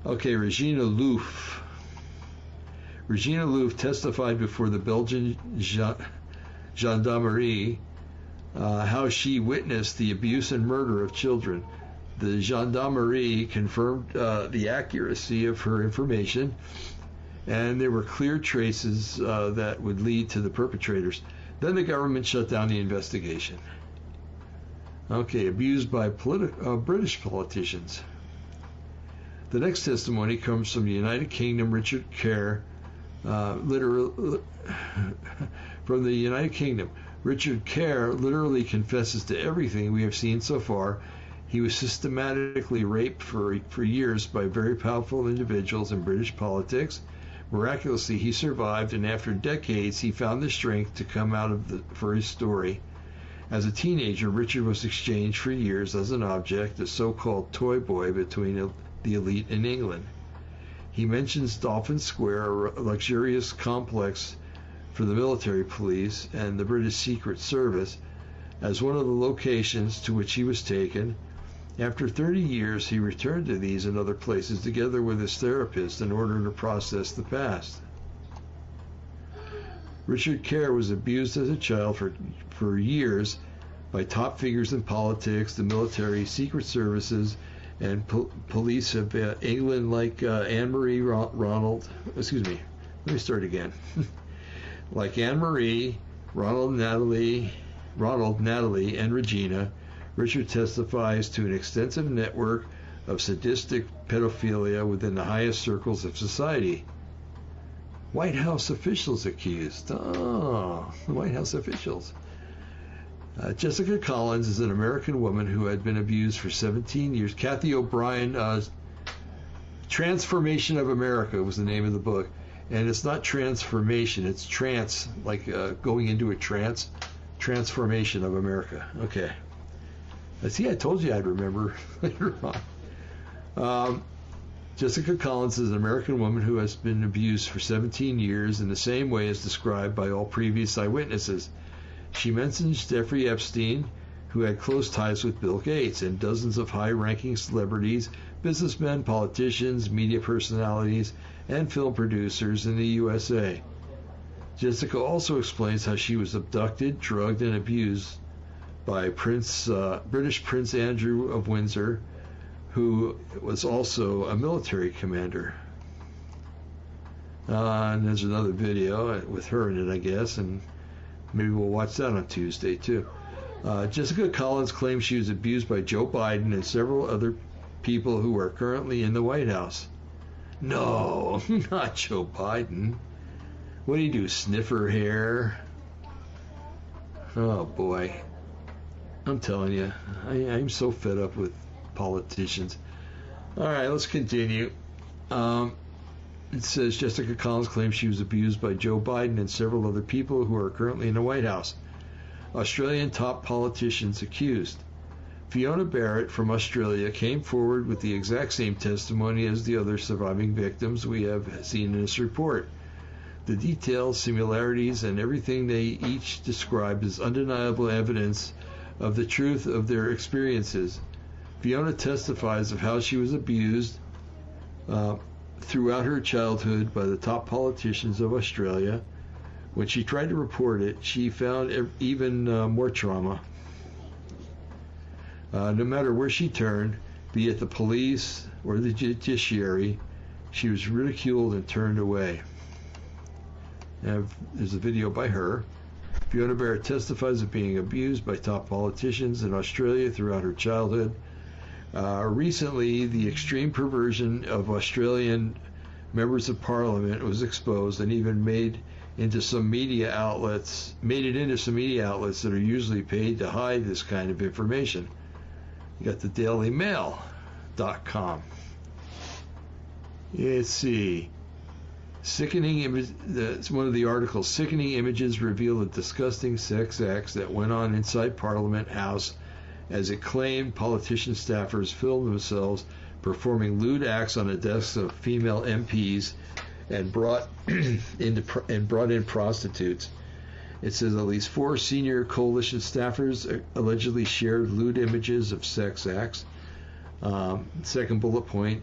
Okay, Regina Louf Regina Louf testified before the Belgian gendarmerie uh, how she witnessed the abuse and murder of children. The gendarmerie confirmed uh, the accuracy of her information, and there were clear traces uh, that would lead to the perpetrators. Then the government shut down the investigation. Okay, abused by politi- uh, British politicians. The next testimony comes from the United Kingdom, Richard Kerr, uh, literally from the United Kingdom. Richard Kerr literally confesses to everything we have seen so far. He was systematically raped for, for years by very powerful individuals in British politics. Miraculously, he survived, and after decades, he found the strength to come out of the, for his story. As a teenager, Richard was exchanged for years as an object, a so called toy boy between the elite in England. He mentions Dolphin Square, a luxurious complex for the military police and the British Secret Service, as one of the locations to which he was taken. After 30 years, he returned to these and other places together with his therapist in order to process the past. Richard Kerr was abused as a child for, for years by top figures in politics, the military, secret services, and po- police of uh, England, like uh, Anne Marie Ronald. Excuse me. Let me start again. like Anne Marie, Ronald, Natalie, Ronald, Natalie, and Regina, Richard testifies to an extensive network of sadistic pedophilia within the highest circles of society. White House officials accused. Oh, White House officials. Uh, Jessica Collins is an American woman who had been abused for 17 years. Cathy O'Brien, uh, Transformation of America was the name of the book. And it's not transformation, it's trance, like uh, going into a trance. Transformation of America. Okay. I see, I told you I'd remember later on. Um, Jessica Collins is an American woman who has been abused for 17 years in the same way as described by all previous eyewitnesses. She mentions Jeffrey Epstein, who had close ties with Bill Gates, and dozens of high ranking celebrities, businessmen, politicians, media personalities, and film producers in the USA. Jessica also explains how she was abducted, drugged, and abused by Prince uh, British Prince Andrew of Windsor, who was also a military commander. Uh, and there's another video with her in it, I guess, and maybe we'll watch that on Tuesday too. Uh, Jessica Collins claims she was abused by Joe Biden and several other people who are currently in the White House. No, not Joe Biden. What do you do, sniffer hair? Oh boy. I'm telling you, I, I'm so fed up with politicians. All right, let's continue. Um, it says Jessica Collins claims she was abused by Joe Biden and several other people who are currently in the White House. Australian top politicians accused. Fiona Barnett from Australia came forward with the exact same testimony as the other surviving victims we have seen in this report. The details, similarities, and everything they each describe is undeniable evidence of the truth of their experiences. Fiona testifies of how she was abused uh, throughout her childhood by the top politicians of Australia. When she tried to report it, she found even uh, more trauma. Uh, no matter where she turned, be it the police or the judiciary, she was ridiculed and turned away. There's a video by her. Fiona Barnett testifies of being abused by top politicians in Australia throughout her childhood. Uh, recently, the extreme perversion of Australian members of parliament was exposed and even made into some media outlets, made it into some media outlets that are usually paid to hide this kind of information. You got the dailymail.com. Let's see. Sickening image. One of the articles. Sickening images reveal the disgusting sex acts that went on inside Parliament House, as it claimed politician staffers filmed themselves performing lewd acts on the desks of female MPs and brought into and brought in prostitutes. It says at least four senior coalition staffers allegedly shared lewd images of sex acts. Um, second bullet point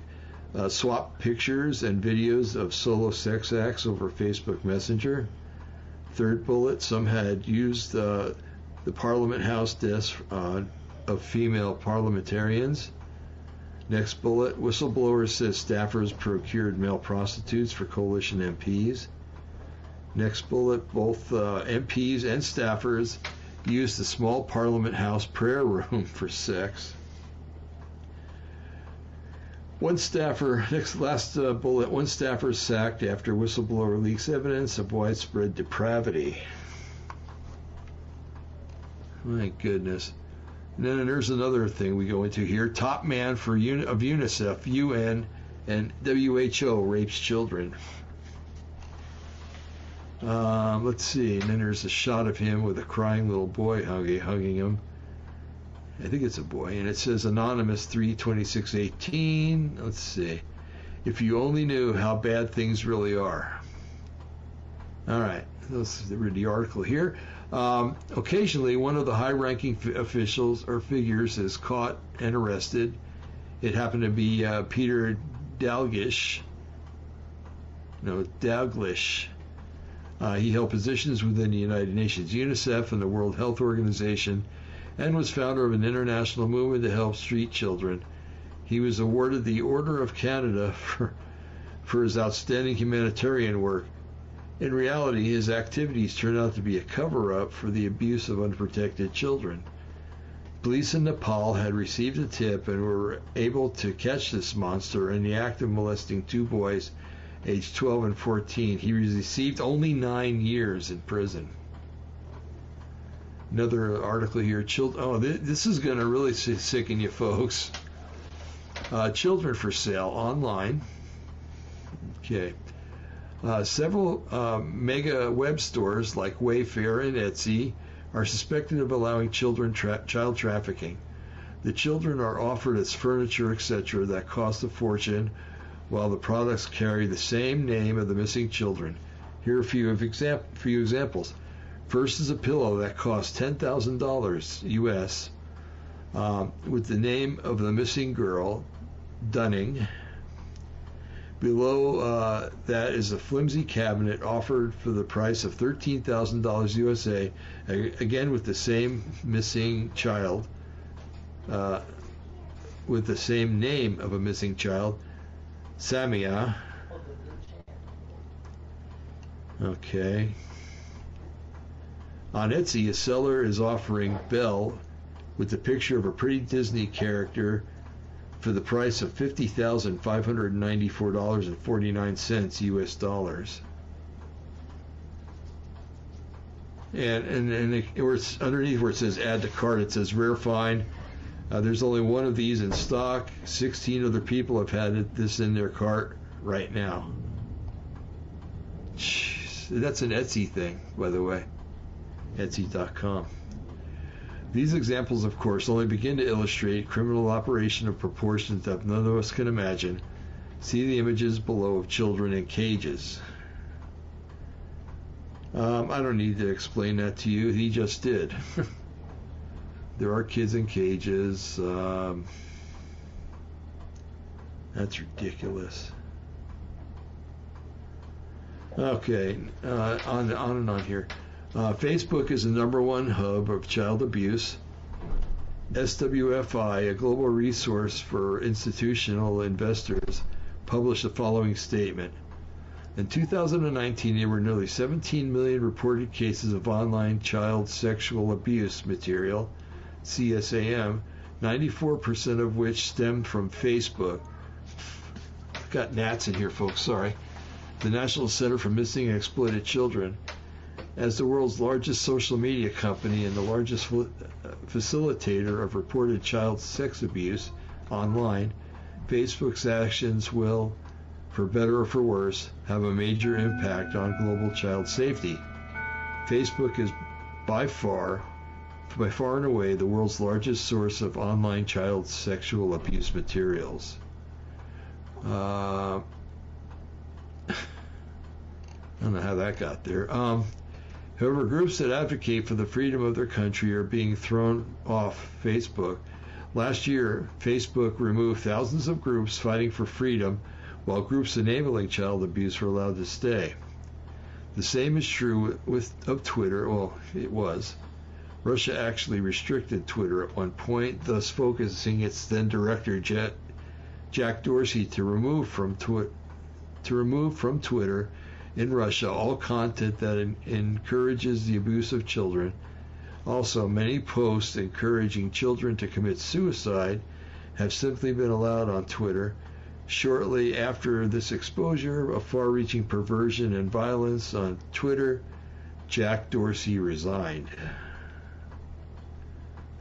uh, swap pictures and videos of solo sex acts over Facebook Messenger. Third bullet, some had used uh, the Parliament House desk uh, of female parliamentarians. Next bullet, whistleblower says staffers procured male prostitutes for coalition MPs. Next bullet, both uh, MPs and staffers used the small Parliament House prayer room for sex. One staffer, next last uh, bullet, one staffer sacked after whistleblower leaks evidence of widespread depravity. My goodness. And then there's another thing we go into here. Top man for uni- of UNICEF, UN, and WHO rapes children. Um, let's see. And then there's a shot of him with a crying little boy hugging, hugging him. I think it's a boy, and it says anonymous 32618. Let's see. If you only knew how bad things really are. All right, let's read the article here. Um, occasionally, one of the high-ranking f- officials or figures is caught and arrested. It happened to be uh, Peter Dalgish. No, Dalglish. Uh, he held positions within the United Nations, UNICEF, and the World Health Organization and was founder of an international movement to help street children. He was awarded the Order of Canada for, for his outstanding humanitarian work. In reality, his activities turned out to be a cover up for the abuse of unprotected children. Police in Nepal had received a tip and were able to catch this monster in the act of molesting two boys aged 12 and 14. He received only nine years in prison. Another article here. Children. oh, this, is going to really sicken you, folks. Uh, children for sale online. Okay. Uh, several uh, mega web stores like Wayfair and Etsy are suspected of allowing children tra- child trafficking. The children are offered as furniture, etc., that cost a fortune, while the products carry the same name of the missing children. Here are a few, of exam- few examples. First is a pillow that costs $10,000 US um, with the name of the missing girl, Dunning. Below uh, that is a flimsy cabinet offered for the price of $13,000 USA, again with the same missing child, uh, with the same name of a missing child, Samia. Okay. On Etsy, a seller is offering Belle with the picture of a pretty Disney character for the price of $50,594.49 US dollars. And and and it, it, underneath where it says add to cart, it says rare find. Uh, there's only one of these in stock. 16 other people have had this in their cart right now. Jeez, that's an Etsy thing, by the way. Etsy.com. These examples, of course, only begin to illustrate criminal operation of proportions that none of us can imagine. See the images below of children in cages. Um, I don't need to explain that to you. He just did. there are kids in cages. Um, that's ridiculous. Okay, uh, on on and on here. Uh, Facebook is the number one hub of child abuse. SWFI, a global resource for institutional investors, published the following statement. In 2019, there were nearly 17 million reported cases of online child sexual abuse material, CSAM, 94% of which stemmed from Facebook. I've got gnats in here, folks, sorry. The National Center for Missing and Exploited Children as the world's largest social media company and the largest facilitator of reported child sex abuse online, Facebook's actions will, for better or for worse, have a major impact on global child safety. Facebook is by far, by far and away, the world's largest source of online child sexual abuse materials. Uh, I don't know how that got there. Um, However, groups that advocate for the freedom of their country are being thrown off Facebook. Last year, Facebook removed thousands of groups fighting for freedom, while groups enabling child abuse were allowed to stay. The same is true with of Twitter. Well, it was. Russia actually restricted Twitter at one point, thus focusing its then director Jack Dorsey to remove from to remove from Twitter in Russia all content that in, encourages the abuse of children. Also, many posts encouraging children to commit suicide have simply been allowed on Twitter. Shortly after this exposure of far reaching perversion and violence on Twitter, Jack Dorsey resigned.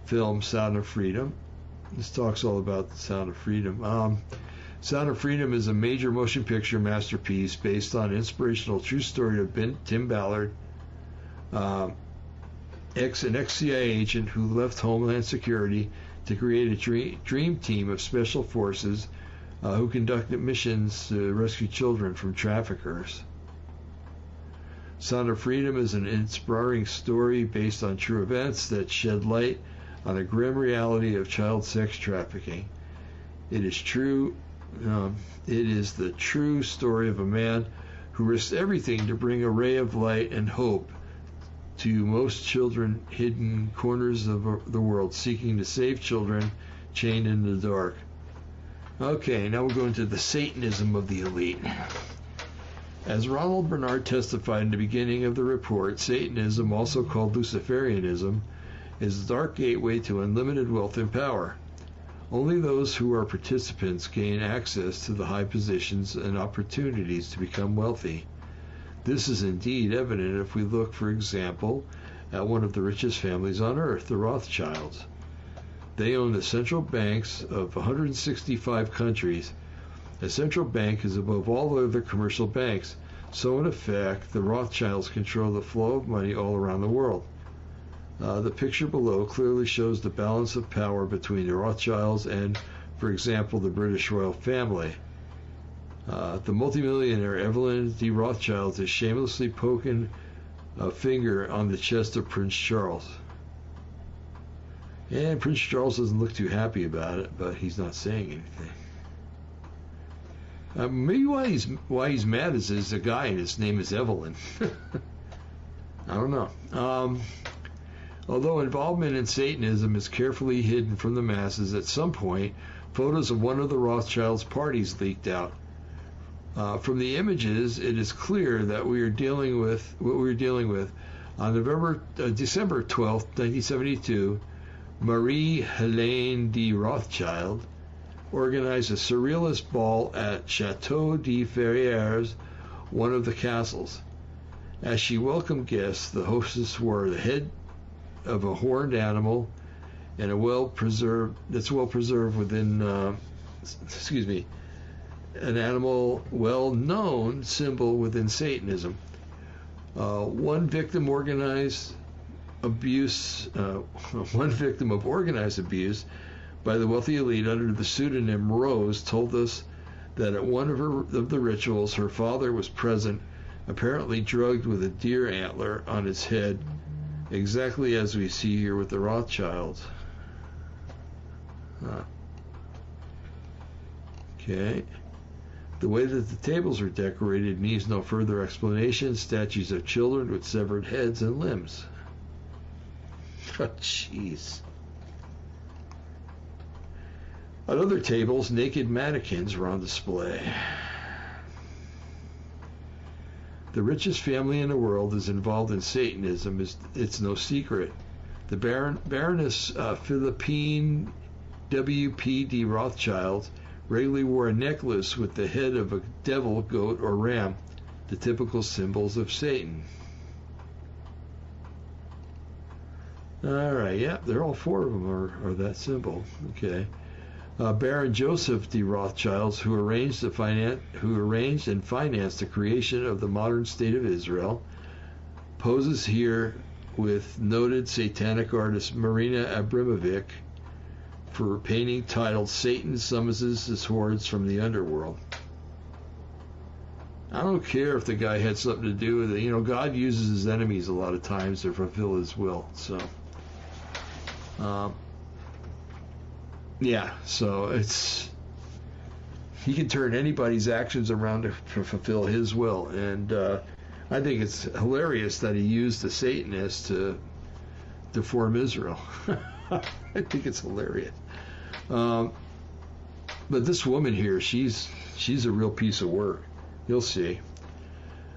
Film Sound of Freedom. This talks all about the Sound of Freedom. Um, Sound of Freedom is a major motion picture masterpiece based on inspirational true story of ben, Tim Ballard, uh, ex an ex-CIA agent who left Homeland Security to create a dream, dream team of special forces uh, who conducted missions to rescue children from traffickers. Sound of Freedom is an inspiring story based on true events that shed light on the grim reality of child sex trafficking. It is true um, it is the true story of a man who risked everything to bring a ray of light and hope to most children hidden corners of the world, seeking to save children chained in the dark. Okay, now we'll go into the Satanism of the elite. As Ronald Bernard testified in the beginning of the report, Satanism, also called Luciferianism, is the dark gateway to unlimited wealth and power. Only those who are participants gain access to the high positions and opportunities to become wealthy. This is indeed evident if we look, for example, at one of the richest families on earth, the Rothschilds. They own the central banks of 165 countries. A central bank is above all other commercial banks, so in effect, the Rothschilds control the flow of money all around the world. Uh, the picture below clearly shows the balance of power between the Rothschilds and, for example, the British royal family. Uh, the multimillionaire Evelyn de Rothschild is shamelessly poking a finger on the chest of Prince Charles. And Prince Charles doesn't look too happy about it, but he's not saying anything. Uh, maybe why he's why he's mad is there's a guy and his name is Evelyn. I don't know. Um, although involvement in Satanism is carefully hidden from the masses, at some point, photos of one of the Rothschilds' parties leaked out. Uh, from the images, it is clear that we are dealing with what we are dealing with. On November, uh, December 12, 1972, Marie Helene de Rothschild organized a surrealist ball at Chateau de Ferrières, one of the castles. As she welcomed guests, the hostess wore the head of a horned animal and a well preserved that's well preserved within uh, excuse me an animal well known symbol within Satanism. Uh, one victim organized abuse, uh, one victim of organized abuse by the wealthy elite under the pseudonym Rose told us that at one of, her, of the rituals, her father was present, apparently drugged with a deer antler on his head, exactly as we see here with the Rothschilds. Huh. Ah. Okay. The way that the tables are decorated needs no further explanation. Statues of children with severed heads and limbs. Oh, jeez. On other tables, naked mannequins were on display. The richest family in the world is involved in Satanism. It's no secret. The Baron, Baroness uh, Philippine W.P.D. Rothschild regularly wore a necklace with the head of a devil, goat, or ram, the typical symbols of Satan. All right, yeah, they're all four of them are, are that symbol. Okay. Uh, Baron Joseph de Rothschilds, who arranged who arranged and financed the creation of the modern state of Israel, poses here with noted satanic artist Marina Abramovic for a painting titled "Satan Summons His Hordes from the Underworld." I don't care if the guy had something to do with it. You know, God uses his enemies a lot of times to fulfill his will. So. Um, yeah, so it's he can turn anybody's actions around to, to fulfill his will, and uh, I think it's hilarious that he used the Satanists to to form Israel. I think it's hilarious. Um, but this woman here, she's she's a real piece of work. You'll see.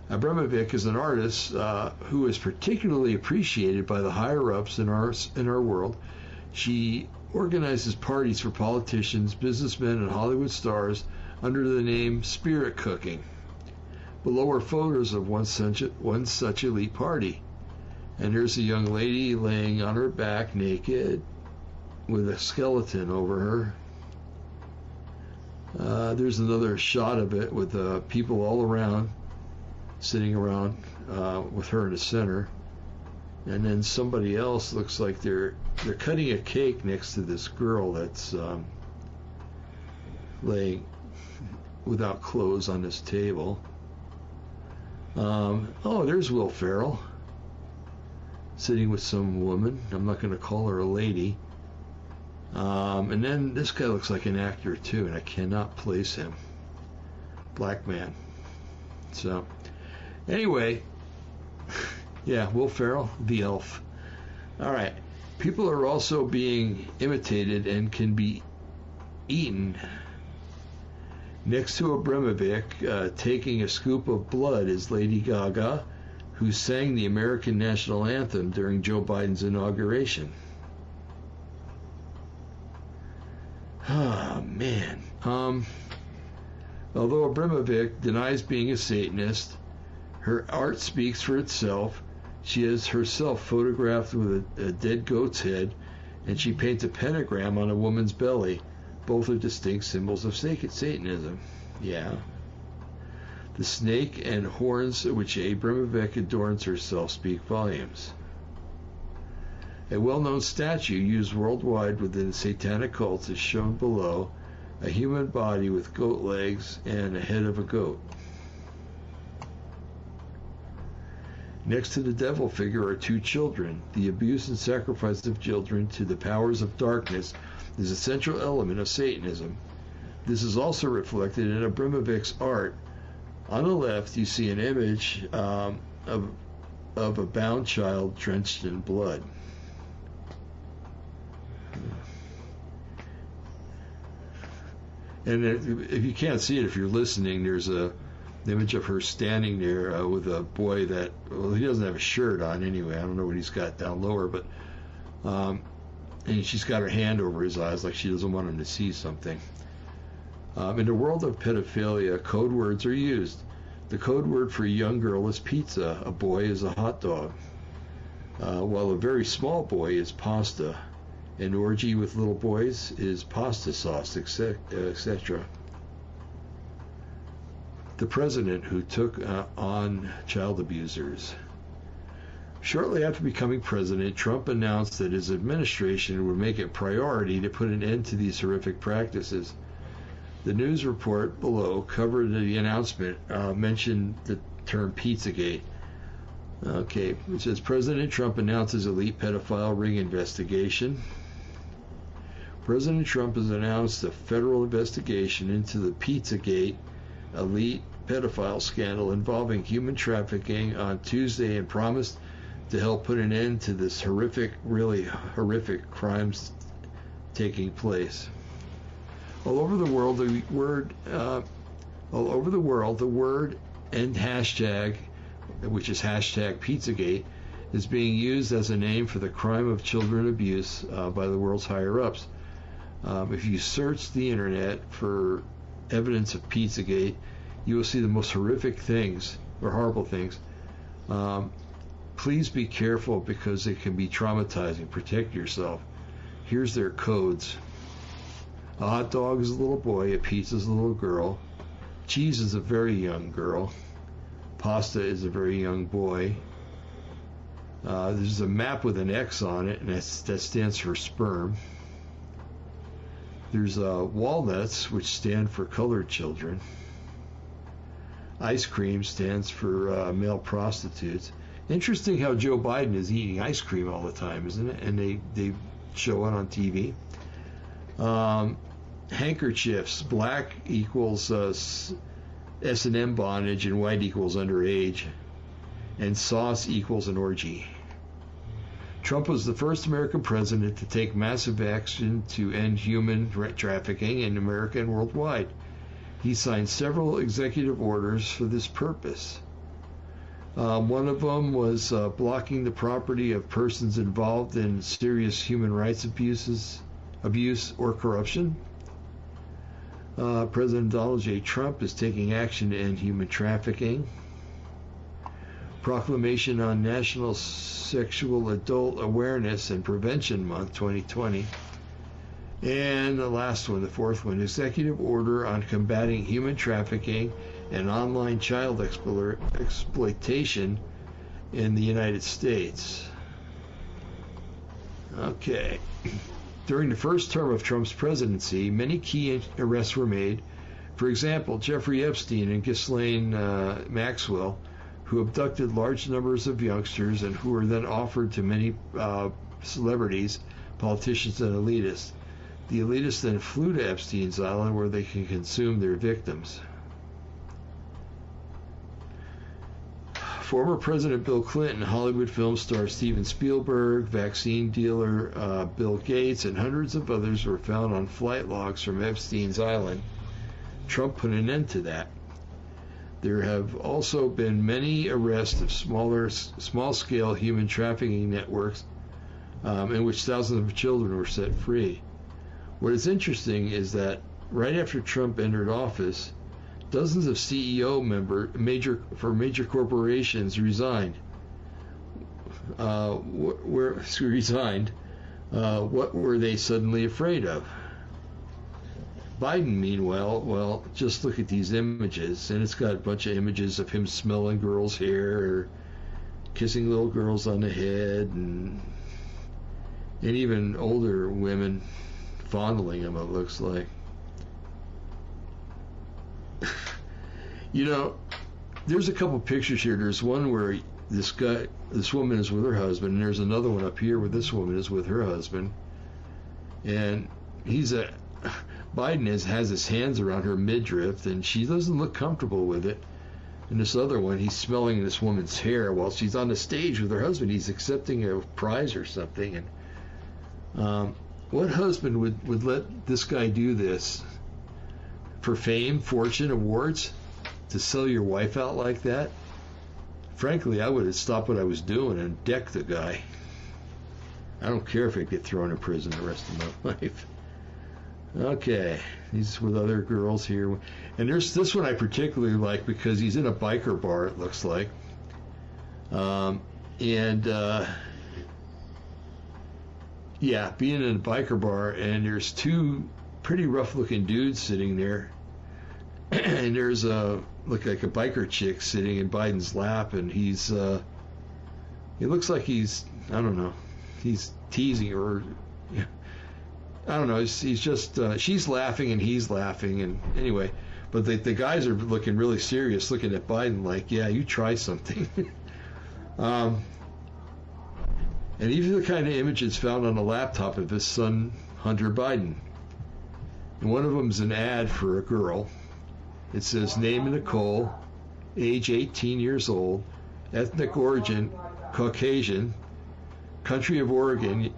Abramovic is an artist uh, who is particularly appreciated by the higher ups in our in our world. She organizes parties for politicians, businessmen, and Hollywood stars under the name Spirit Cooking. Below are photos of one such, one such elite party. And here's a young lady laying on her back naked with a skeleton over her. Uh, there's another shot of it with uh, people all around, sitting around uh, with her in the center and then somebody else looks like they're they're cutting a cake next to this girl that's um, laying without clothes on this table. Um, oh, there's Will Ferrell sitting with some woman. I'm not going to call her a lady. Um, and then this guy looks like an actor too, and I cannot place him. Black man. So, anyway. Yeah, Will Ferrell, the elf. All right. People are also being imitated and can be eaten. Next to Abramovic, uh, taking a scoop of blood is Lady Gaga, who sang the American national anthem during Joe Biden's inauguration. Oh, man. Um, although Abramovic denies being a Satanist, her art speaks for itself She has herself photographed with a, a dead goat's head, and she paints a pentagram on a woman's belly. Both are distinct symbols of Satanism. Yeah. The snake and horns which Abramovic adorns herself speak volumes. A well known statue used worldwide within satanic cults is shown below a human body with goat legs and a head of a goat. Next to the devil figure are two children. The abuse and sacrifice of children to the powers of darkness is a central element of Satanism. This is also reflected in Abramovic's art. On the left, you see an image um, of, of a bound child drenched in blood. And if you can't see it, if you're listening, there's a image of her standing there uh, with a boy that well, he doesn't have a shirt on anyway. I don't know what he's got down lower, but um, and she's got her hand over his eyes like she doesn't want him to see something. Um, in the world of pedophilia, code words are used. The code word for a young girl is pizza. A boy is a hot dog. Uh, while a very small boy is pasta. An orgy with little boys is pasta sauce, etc. The president who took uh, on child abusers. Shortly after becoming president, Trump announced that his administration would make it a priority to put an end to these horrific practices. The news report below covered the announcement, uh, mentioned the term Pizzagate. Okay, it says President Trump announces elite pedophile ring investigation. President Trump has announced a federal investigation into the Pizzagate elite pedophile scandal involving human trafficking on Tuesday and promised to help put an end to this horrific, really horrific crimes taking place. All over the world, the word, uh, all over the world, the word and hashtag, which is hashtag Pizzagate, is being used as a name for the crime of children abuse uh, by the world's higher ups. Um, if you search the internet for evidence of Pizzagate, you will see the most horrific things or horrible things. Um, please be careful because it can be traumatizing. Protect yourself. Here's their codes. A hot dog is a little boy, a pizza is a little girl, cheese is a very young girl, pasta is a very young boy. Uh, there's a map with an X on it, and that stands for sperm. There's uh, walnuts, which stand for colored children. Ice cream stands for uh, male prostitutes. Interesting how Joe Biden is eating ice cream all the time, isn't it? And they, they show it on TV. Um, handkerchiefs, black equals uh, S&M bondage and white equals underage. And sauce equals an orgy. Trump was the first American president to take massive action to end human trafficking in America and worldwide. He signed several executive orders for this purpose. Um, one of them was uh, blocking the property of persons involved in serious human rights abuses, abuse, or corruption. Uh, President Donald J. Trump is taking action to end human trafficking proclamation on National Sexual Adult Awareness and Prevention Month 2020. And the last one, the fourth one, executive order on combating human trafficking and online child exploitation in the United States. Okay. During the first term of Trump's presidency, many key arrests were made. For example, Jeffrey Epstein and Ghislaine uh, Maxwell who abducted large numbers of youngsters and who were then offered to many uh, celebrities, politicians, and elitists. The elitists then flew to Epstein's Island where they can consume their victims. Former President Bill Clinton, Hollywood film star Steven Spielberg, vaccine dealer uh, Bill Gates, and hundreds of others were found on flight logs from Epstein's Island. Trump put an end to that. There have also been many arrests of smaller, small-scale human trafficking networks um, in which thousands of children were set free. What is interesting is that right after Trump entered office, dozens of CEO member major for major corporations resigned. uh, were resigned. Uh, what were they suddenly afraid of? Biden, meanwhile, well, just look at these images, and it's got a bunch of images of him smelling girls' hair, or kissing little girls on the head, and and even older women fondling him. It looks like. you know, there's a couple pictures here. There's one where this guy, this woman is with her husband, and there's another one up here where this woman is with her husband, and he's a Biden is, has his hands around her midriff, and she doesn't look comfortable with it. And this other one, he's smelling this woman's hair while she's on the stage with her husband. He's accepting a prize or something. And um, what husband would, would let this guy do this for fame, fortune, awards? To sell your wife out like that? Frankly, I would have stopped what I was doing and decked the guy. I don't care if I get thrown in prison the rest of my life. Okay, he's with other girls here, and there's this one I particularly like because he's in a biker bar. It looks like, um, and uh, yeah, being in a biker bar, and there's two pretty rough-looking dudes sitting there, and there's a look like a biker chick sitting in Biden's lap, and he's uh, he looks like he's I don't know, he's teasing or. I don't know. He's, he's just uh, she's laughing and he's laughing and anyway, but the the guys are looking really serious, looking at Biden like, yeah, you try something. um, and these are the kind of images found on the laptop of his son Hunter Biden. And one of them is an ad for a girl. It says name Nicole, age 18 years old, ethnic origin Caucasian, country of Oregon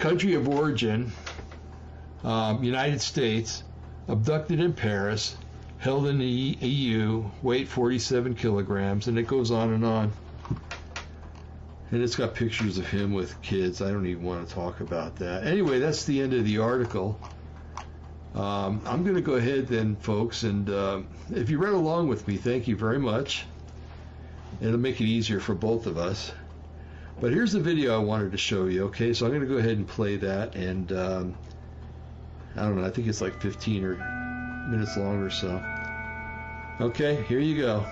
country of origin, um, United States, abducted in Paris, held in the EU, weight 47 kilograms, and it goes on and on. And it's got pictures of him with kids. I don't even want to talk about that. Anyway, that's the end of the article. Um, I'm going to go ahead then, folks, and uh, if you read along with me, thank you very much. It'll make it easier for both of us. But here's the video I wanted to show you, okay? So I'm going to go ahead and play that, and um, I don't know, I think it's like 15 or minutes long or so. Okay, here you go.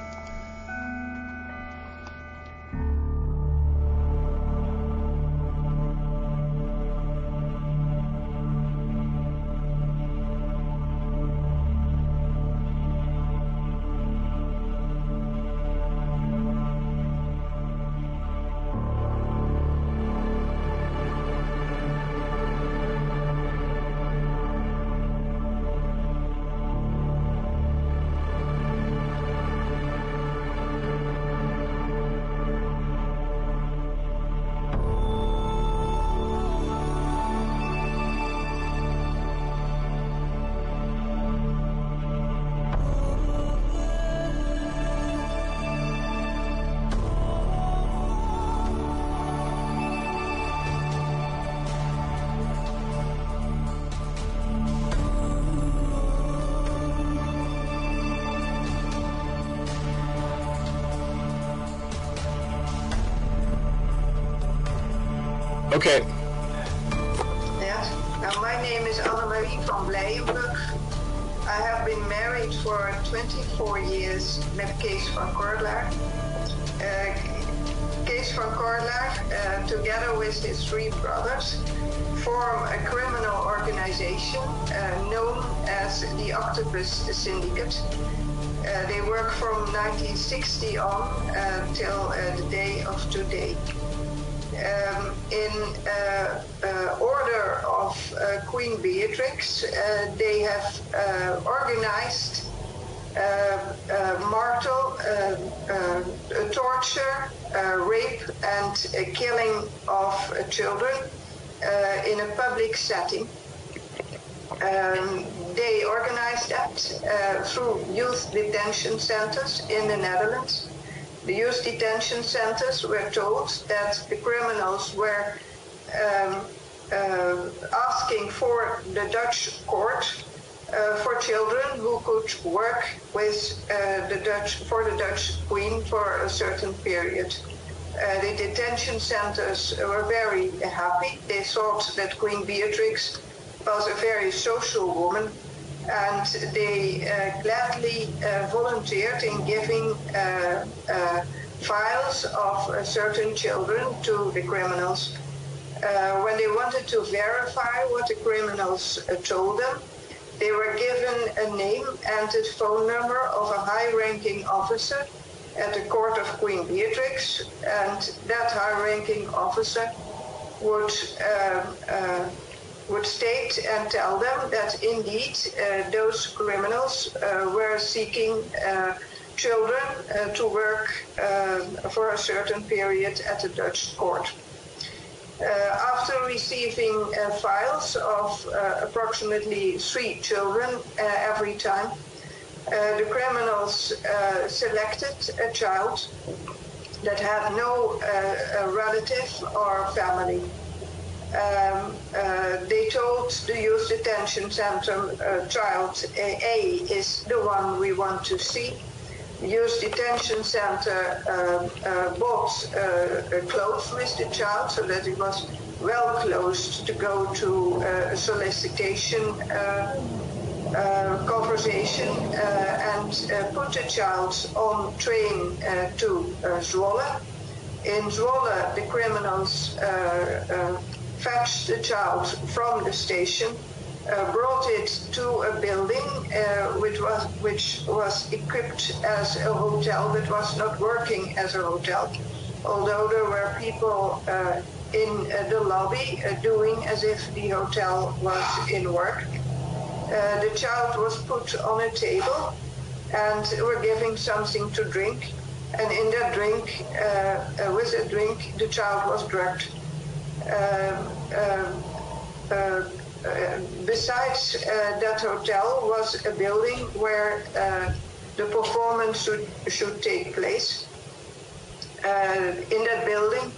Public setting. Um, they organized that through youth detention centers in the Netherlands. The youth detention centers were told that the criminals were um, uh, asking for the Dutch court uh, for children who could work with uh, the Dutch for the Dutch Queen for a certain period. Uh, the detention centers were very happy. They thought that Queen Beatrix was a very social woman and they uh, gladly uh, volunteered in giving uh, files of certain children to the criminals. when they wanted to verify what the criminals told them, they were given a name and a phone number of a high-ranking officer at the court of Queen Beatrix, and that high-ranking officer would uh, uh, would state and tell them that indeed uh, those criminals uh, were seeking uh, children uh, to work for a certain period at the Dutch court. after receiving files of approximately three children every time, uh, the criminals uh, selected a child that had no uh, relative or family. Um, uh, they told the youth detention center uh, child A is the one we want to see. Youth detention center uh, bought clothes with the child so that it was well closed to go to solicitation uh, conversation uh, and uh, put the child on train to Zwolle. In Zwolle, the criminals fetched the child from the station, uh, brought it to a building uh, which was which was equipped as a hotel but was not working as a hotel, although there were people uh, in the lobby doing as if the hotel was in work. Uh, the child was put on a table and were giving something to drink. And in that drink, uh, uh with that drink, the child was drugged. Um, um, uh, besides that hotel was a building where the performance should, should take place. in that building,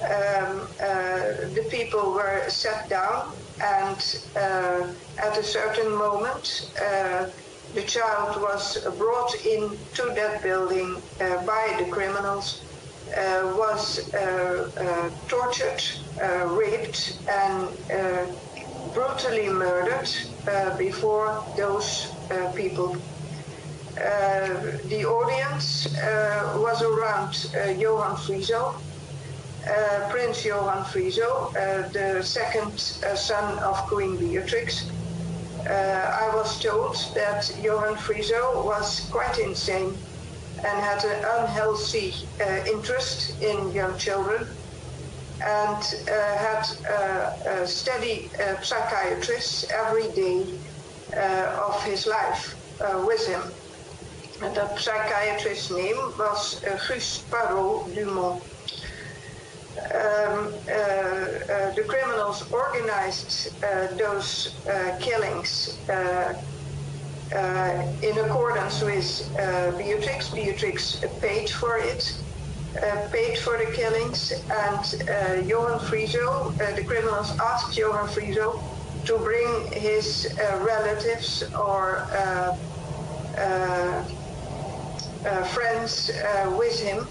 um, the people were sat down and uh, at a certain moment, uh, the child was brought into that building uh, by the criminals, uh, was uh, uh, tortured, raped, and brutally murdered before those people. the audience was around Johan uh, Prince Johan Friso, uh, the second uh, son of Queen Beatrix. I was told that Johan Friso was quite insane and had an unhealthy interest in young children and uh, had uh, a steady uh, psychiatrist every day of his life with him. And that psychiatrist's name was Gus Parot Dumont um, uh, uh, the criminals organized uh, those killings in accordance with Beatrix. Beatrix paid for it. Uh, paid for the killings, and uh, Johan Friso, uh, the criminals asked Johan Friso to bring his relatives or friends with him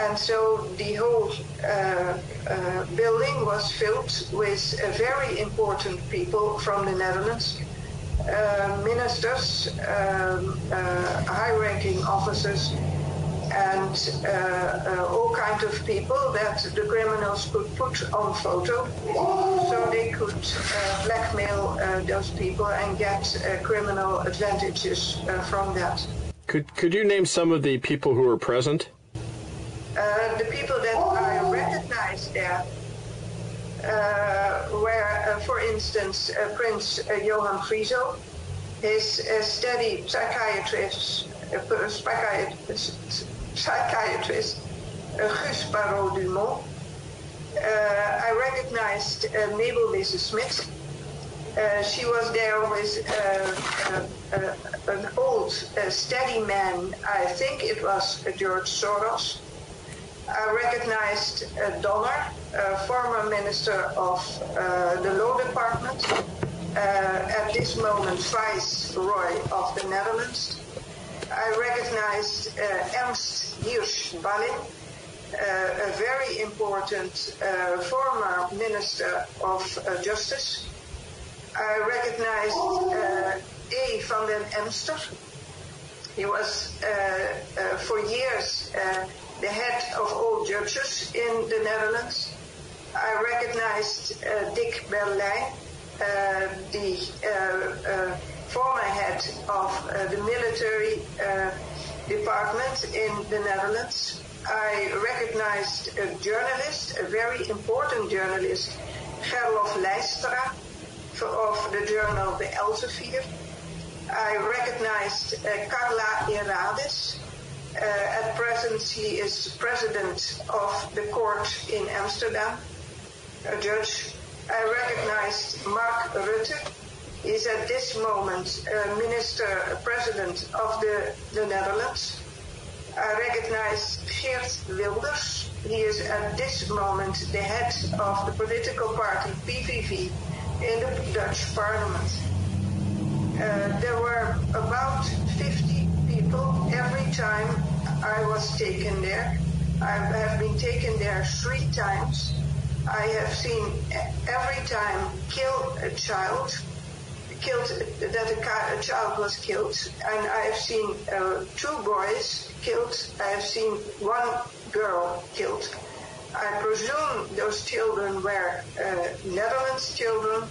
and so the whole uh, uh, building was filled with uh, very important people from the Netherlands, uh, ministers, um, uh, high-ranking officers, and uh, all kinds of people that the criminals could put on photo so they could blackmail those people and get criminal advantages from that. Could, could you name some of the people who were present? Uh, the people that I recognized there uh, were, uh, for instance, uh, Prince uh, Johan Friso, his uh, steady psychiatrist, uh, psychiatrist, psychiatrist uh, Gus Parot Dumont. I recognized Mabel Wisse Smith. she was there with an old, steady man. I think it was George Soros recognized uh, Donner, former Minister of uh, the Law Department, uh, at this moment Viceroy of the Netherlands. I recognized Ernst Hirsch Ballin, uh, a very important uh, former Minister of uh, Justice. I recognized A. van den Emster. He was for years the head of all judges in the Netherlands. I recognized Dick Berlijn, the former head of uh, the military uh, department in the Netherlands. I recognized a journalist, a very important journalist, Gerlof Leistra, for of the journal The Elsevier. I recognized uh, Carla Herades. Uh, at present, he is president of the court in Amsterdam, a judge. I recognized Mark Rutte. He's at this moment uh, minister president of the, the Netherlands. I recognize Geert Wilders. He is at this moment the head of the political party PVV in the Dutch parliament. Uh, there were about 50 people every time I was taken there. I have been taken there three times. I have seen every time kill a child, killed that a, a child was killed, and I have seen uh, two boys killed. I have seen one girl killed. I presume those children were uh, Netherlands children.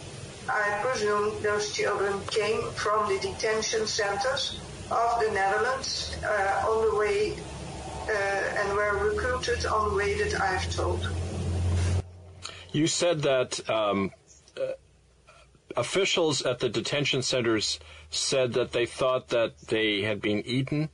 I presume those children came from the detention centers of the Netherlands uh, on the way uh, and were recruited on the way that I've told. You said that um, uh, officials at the detention centers said that they thought that they had been eaten.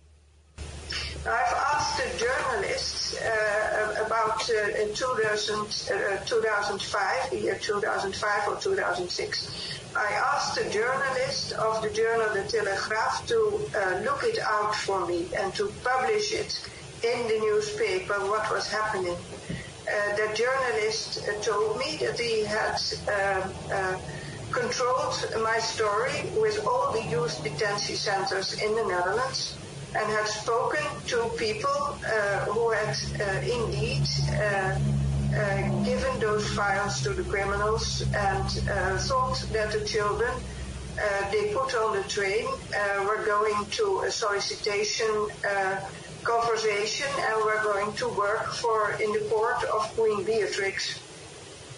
I've asked the journalists uh, about uh, in 2000, uh, 2005, the year 2005 or 2006. I asked a journalist of the journal De Telegraaf to uh, look it out for me and to publish it in the newspaper what was happening. Uh, the journalist uh, told me that he had controlled my story with all the youth detention centers in the Netherlands and had spoken to people uh, who had uh, indeed uh, uh, given those files to the criminals and uh, thought that the children they put on the train were going to a solicitation conversation and were going to work for in the court of Queen Beatrix.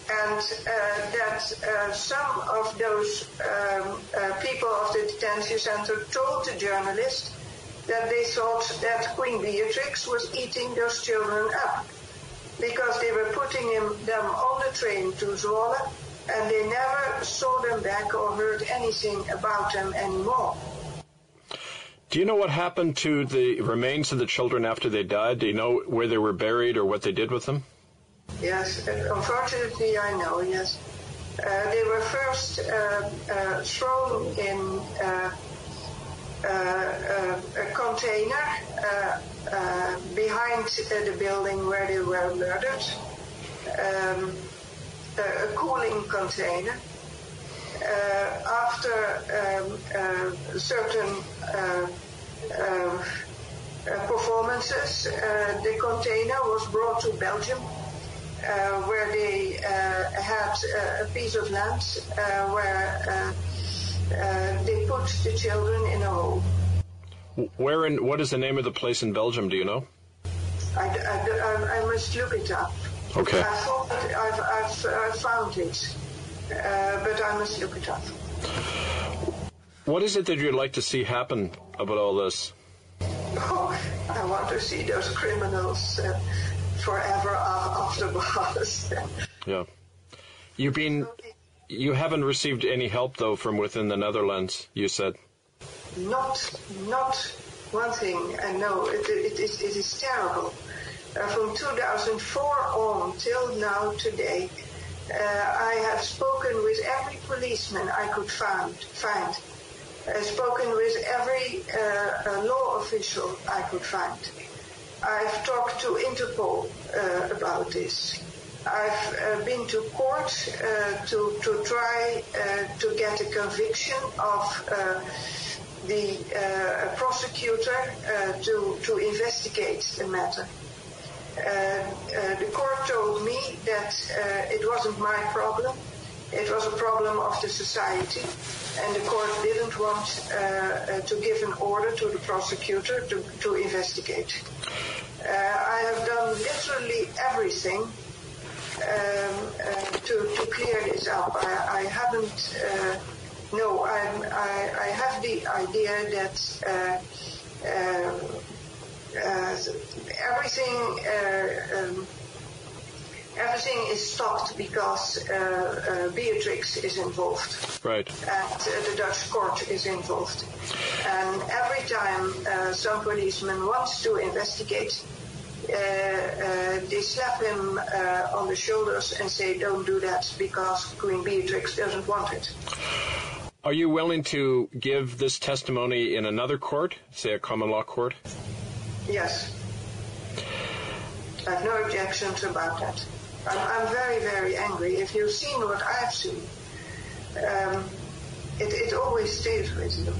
And uh, that uh, some of those um, uh, people of the detention center told the journalist that they thought that Queen Beatrix was eating those children up because they were putting him, them on the train to Zwolle and they never saw them back or heard anything about them anymore. Do you know what happened to the remains of the children after they died? Do you know where they were buried or what they did with them? Yes, unfortunately I know, yes. Uh, they were first uh, uh, thrown in uh, a container uh, behind the building where they were murdered, um, a cooling container. after um, certain performances, the container was brought to Belgium. Uh, where they uh, had uh, a piece of land where uh, they put the children in a hole. Where in, what is the name of the place in Belgium, do you know? I, I, I must look it up. Okay. I thought I've, I've, I've found it, uh, but I must look it up. What is it that you'd like to see happen about all this? Oh, I want to see those criminals uh, forever off the bars. yeah. You've been you haven't received any help, though, from within the Netherlands, you said. Not, not one thing, and no, it, it, is, it is terrible. Uh, from 2004 on till now today, uh, I have spoken with every policeman I could find. find. I've spoken with every uh, law official I could find. I've talked to Interpol uh, about this. I've uh, been to court uh, to to try uh, to get a conviction of uh, the uh, prosecutor uh, to to investigate the matter. the court told me that it wasn't my problem. It was a problem of the society, and the court didn't want to give an order to the prosecutor to, to investigate. I have done literally everything uh, to, to clear this up. I, I haven't, uh, no, I'm, I, I have the idea that uh, um, everything um, everything is stopped because uh, uh, Beatrix is involved. Right. And uh, the Dutch court is involved. And every time some policeman wants to investigate, uh, uh, they slap him uh, on the shoulders and say, don't do that because Queen Beatrix doesn't want it. Are you willing to give this testimony in another court, say a common law court? Yes. I have no objections about that. I'm, I'm very, very angry. If you've seen what I've seen, um, it, it, always stays with you.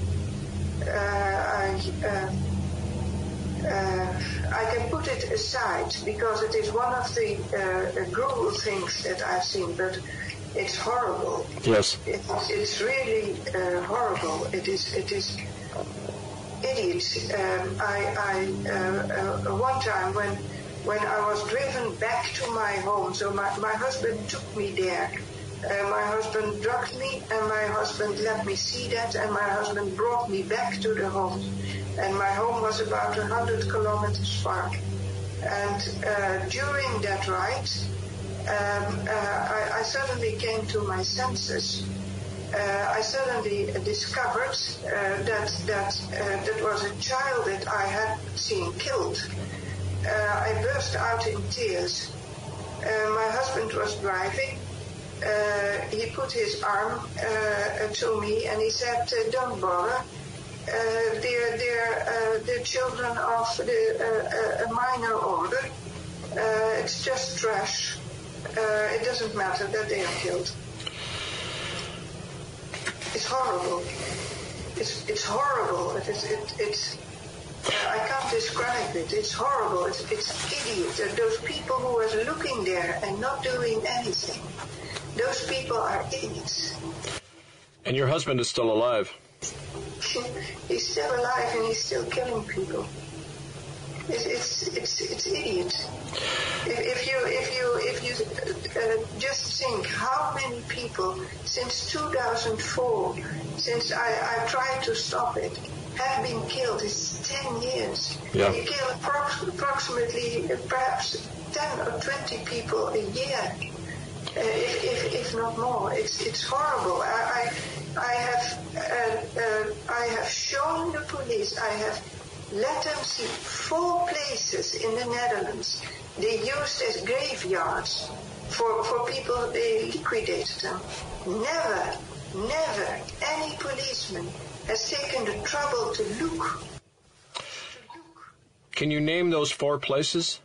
Uh, I, uh, I can put it aside because it is one of the uh, gruel things that I've seen, but it's horrible. Yes. It, it's really uh, horrible. It is. It is idiots. Um, I, I uh, uh, one time when when I was driven back to my home, so my, my husband took me there. Uh, my husband drugged me, and my husband let me see that, and my husband brought me back to the home and my home was about 100 kilometers far. And uh, during that ride, um, uh, I, I, suddenly came to my senses. Uh, I suddenly discovered uh, that that that was a child that I had seen killed. I burst out in tears. my husband was driving. He put his arm to me and he said, "Don't bother." Uh, they're, they're, uh, they're children of the, uh, a minor order. it's just trash. it doesn't matter that they are killed. It's horrible. It's, it's horrible. It is, it, it's, I can't describe it. It's horrible. It's, it's idiot. Those people who are looking there and not doing anything, those people are idiots. And your husband is still alive he's still alive and he's still killing people. It's it's it's, it's idiot. If, if you if you if you uh, just think how many people since 2004, since I, I tried to stop it, have been killed. It's 10 years. Yeah. You kill approximately perhaps 10 or 20 people a year, if, if, not more. It's it's horrible. I, I I have, uh, uh, I have shown the police, I have let them see four places in the Netherlands they used as graveyards for, for people, they liquidated them. Never, never any policeman has taken the trouble to look. Can you name those four places?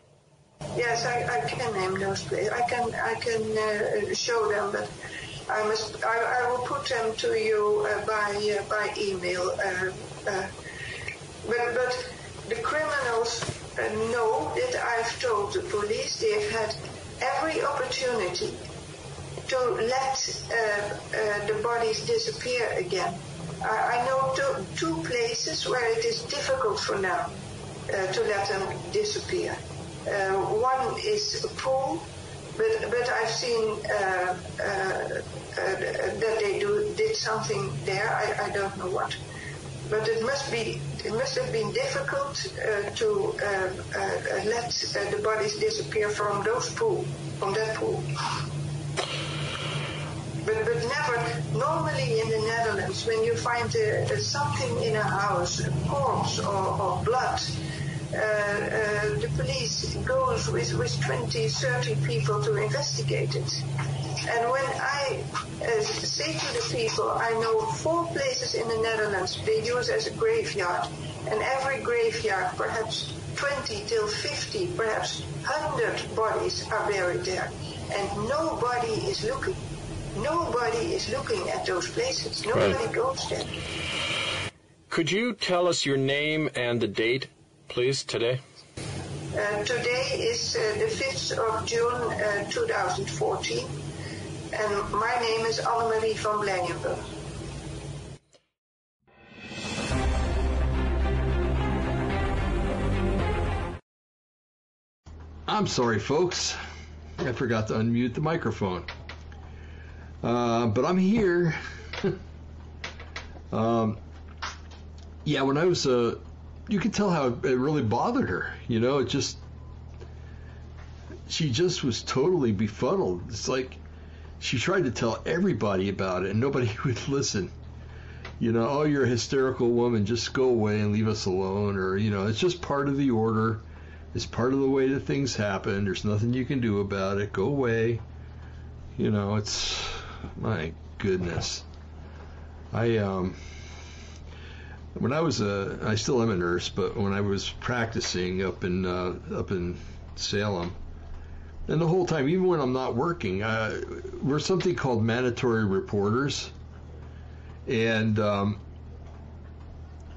Yes, I, I can name those places. I can I can uh, show them, but I must. I, I will put them to you uh, by uh, by email. Uh, uh, but but the criminals uh, know that I've told the police they've had every opportunity to let the bodies disappear again. I, I know two, two, places where it is difficult for now to let them disappear. Um, one is a pool but but I've seen uh, uh, uh, that they do did something there. I, I don't know what, but it must be it must have been difficult uh, to um, uh, uh, let the bodies disappear from those pool from that pool. But, but never, normally in the Netherlands, when you find something in a house, a corpse or, or blood, the police goes with, with 20, 30 people to investigate it. And when I uh, say to the people, I know four places in the Netherlands they use as a graveyard, and every graveyard, perhaps 20 till 50, perhaps 100 bodies are buried there. and nobody is looking. Nobody is looking at those places. Nobody Right. goes there. Could you tell us your name and the date, please, today? Uh, today is uh, the 5th of June uh, 2014, and my name is Annemarie van Blijenburg. I'm sorry, folks. I forgot to unmute the microphone. Uh, but I'm here. um, yeah, when I was, uh, you could tell how it really bothered her. You know, it just, she just was totally befuddled. It's like she tried to tell everybody about it and nobody would listen. You know, oh, you're a hysterical woman, just go away and leave us alone. Or, you know, it's just part of the order. It's part of the way that things happen. There's nothing you can do about it. Go away. You know, it's my goodness. I um when I was a I still am a nurse, but when I was practicing up in uh, up in Salem, and the whole time, even when I'm not working, uh, we're something called mandatory reporters, and um,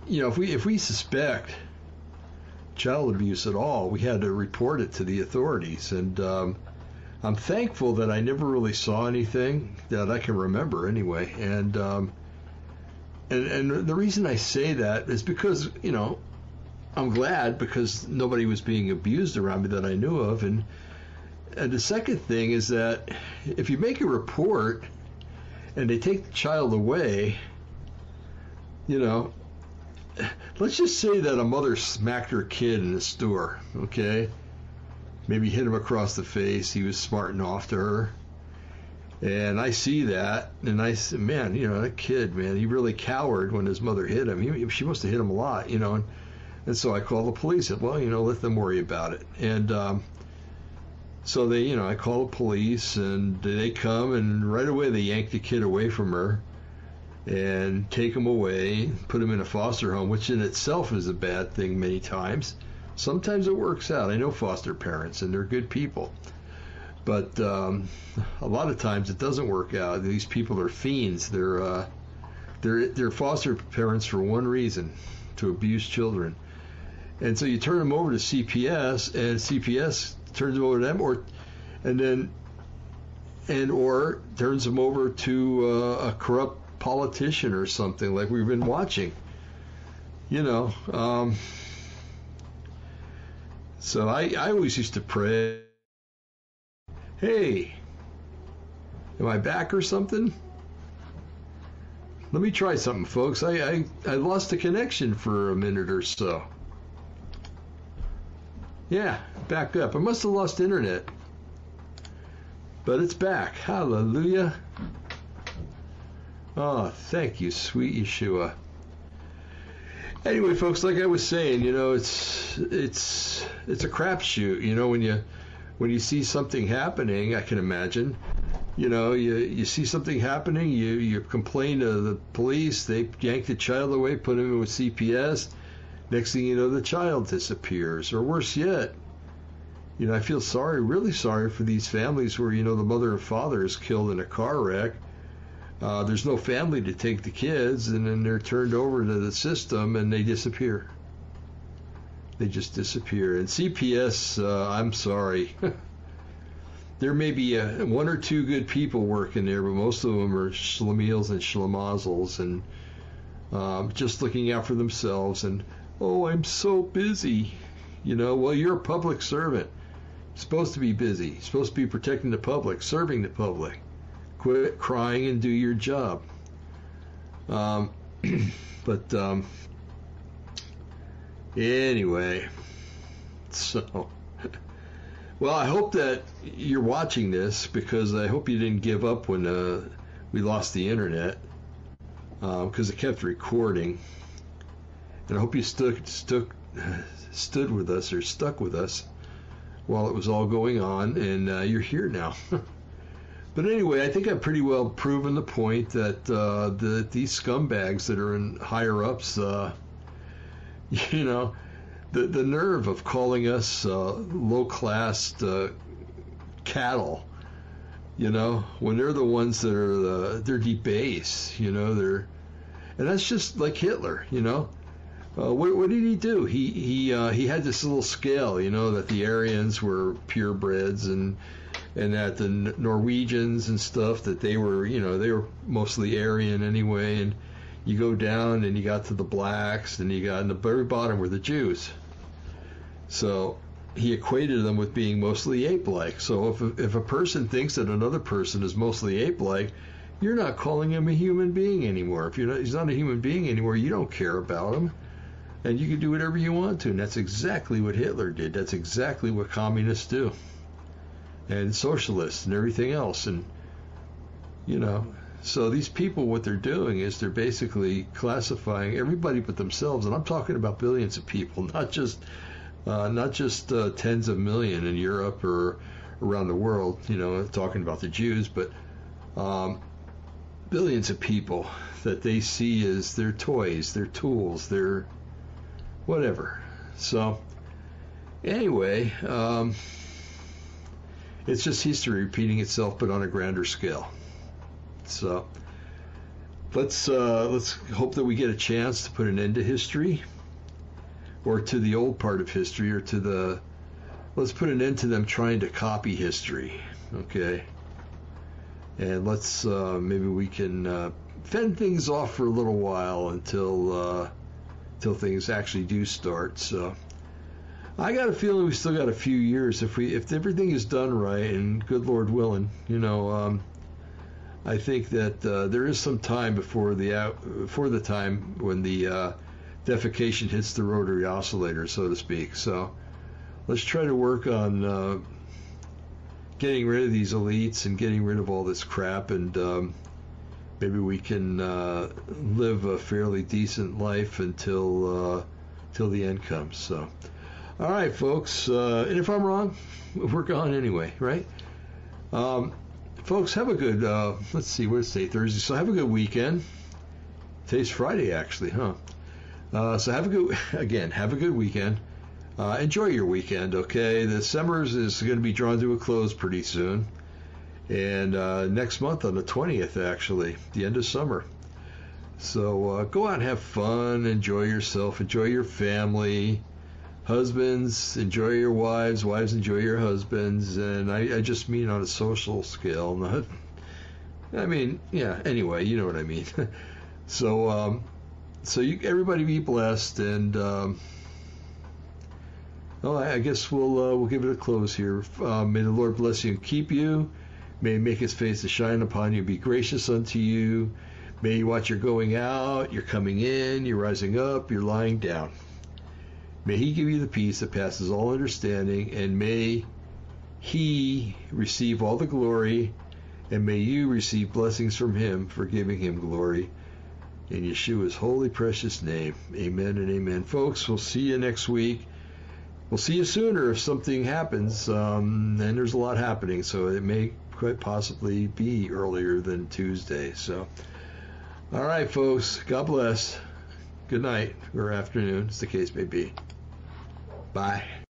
you know if we if we suspect child abuse at all, we had to report it to the authorities. And um, I'm thankful that I never really saw anything that I can remember anyway. And um, and and the reason I say that is because you know I'm glad because nobody was being abused around me that I knew of. And and the second thing is that if you make a report and they take the child away, you know, let's just say that a mother smacked her kid in the store, okay? Maybe hit him across the face. He was smarting off to her. And I see that, and I said, man, you know, that kid, man, he really cowered when his mother hit him. He, she must have hit him a lot, you know. And, and so I called the police. Said, well, you know, let them worry about it. And um, so they, you know, I called the police, and they come, and right away they yanked the kid away from her and take him away, put him in a foster home, which in itself is a bad thing many times. Sometimes it works out. I know foster parents, and they're good people. But um, a lot of times it doesn't work out. These people are fiends. They're uh, they're they're foster parents for one reason: to abuse children. And so you turn them over to CPS, and CPS turns them over to them, or and then and or turns them over to uh, a corrupt politician or something like we've been watching. You know. Um, so I, I always used to pray, hey, am I back or something? Let me try something, folks. I, I, I lost the connection for a minute or so. Yeah, back up. I must have lost internet. But it's back. Hallelujah. Oh, thank you, sweet Yeshua. Anyway, folks, like I was saying, you know, it's it's it's a crapshoot. You know, when you when you see something happening, I can imagine. You know, you you see something happening, you you complain to the police, they yank the child away, put him in with CPS. Next thing you know, the child disappears, or worse yet, you know, I feel sorry, really sorry for these families where you know the mother and father is killed in a car wreck. Uh, there's no family to take the kids, and then they're turned over to the system and they disappear. They just disappear. And CPS, uh, I'm sorry. there may be a, one or two good people working there, but most of them are schlemiels and schlemazzles and um, just looking out for themselves. And, oh, I'm so busy. You know, well, you're a public servant. supposed to be busy. supposed to be protecting the public, serving the public quit crying and do your job. Um, but um, anyway, so well, I hope that you're watching this because I hope you didn't give up when uh, we lost the internet because it kept recording, and I hope you stuck stuck stood with us or stuck with us while it was all going on, and uh, you're here now. But anyway, I think I've pretty well proven the point that uh, the, these scumbags that are in higher ups, uh, you know, the the nerve of calling us uh, low class uh, cattle You know, when they're the ones that are the they're debased. You know, they're and that's just like Hitler. You know, uh, what, what, did he do? He he uh, he had this little scale. You know that the Aryans were purebreds and and that the Norwegians and stuff that they were you know they were mostly Aryan anyway and you go down and you got to the blacks and you got in the very bottom were the Jews. So he equated them with being mostly ape-like. So if a, if a person thinks that another person is mostly ape-like you're not calling him a human being anymore. If you're not, he's not a human being anymore you don't care about him. And you can do whatever you want to and that's exactly what Hitler did. That's exactly what communists do. And socialists and everything else. And, you know, so these people, what they're doing is they're basically classifying everybody but themselves. And I'm talking about billions of people, not just. Uh, not just uh, tens of million in Europe or around the world, you know, talking about the Jews, but um, billions of people that they see as their toys, their tools, their whatever. So, anyway, um, it's just history repeating itself, but on a grander scale. So let's uh, let's hope that we get a chance to put an end to history, or to the old part of history, or to the let's put an end to them trying to copy history. Okay, and let's uh, maybe we can uh, fend things off for a little while until uh, until things actually do start. So. I got a feeling we still got a few years if we if everything is done right and good Lord willing, you know. Um, I think that uh, there is some time before the uh, before the time when the uh, defecation hits the rotary oscillator, so to speak. So let's try to work on uh, getting rid of these elites and getting rid of all this crap, and um, maybe we can uh, live a fairly decent life until uh, till the end comes. So. All right, folks. And if I'm wrong, we're gone anyway, right? Um, folks, have a good, uh, let's see, where's today? Thursday. So have a good weekend. Today's Friday, actually, huh? Uh, so have a good, again, have a good weekend. Uh, enjoy your weekend, okay? The summers is going to be drawn to a close pretty soon. And uh, next month on the 20th, actually, the end of summer. So uh, go out and have fun, enjoy yourself, enjoy your family husbands enjoy your wives, wives enjoy your husbands, and I, I just mean on a social scale, not. I mean, yeah. Anyway, you know what I mean. so, um, so you, everybody be blessed, and um, well, I, I guess we'll uh, we'll give it a close here. Uh, may the Lord bless you and keep you. May He make His face to shine upon you, be gracious unto you. May you watch your going out, you're coming in, you're rising up, you're lying down. May He give you the peace that passes all understanding, and may He receive all the glory, and may you receive blessings from Him for giving Him glory. In Yeshua's holy, precious name. Amen and amen. Folks, we'll see you next week. We'll see you sooner if something happens, um, and there's a lot happening, so it may quite possibly be earlier than Tuesday. So, all right, folks, God bless. Good night or afternoon, as the case may be. Bye.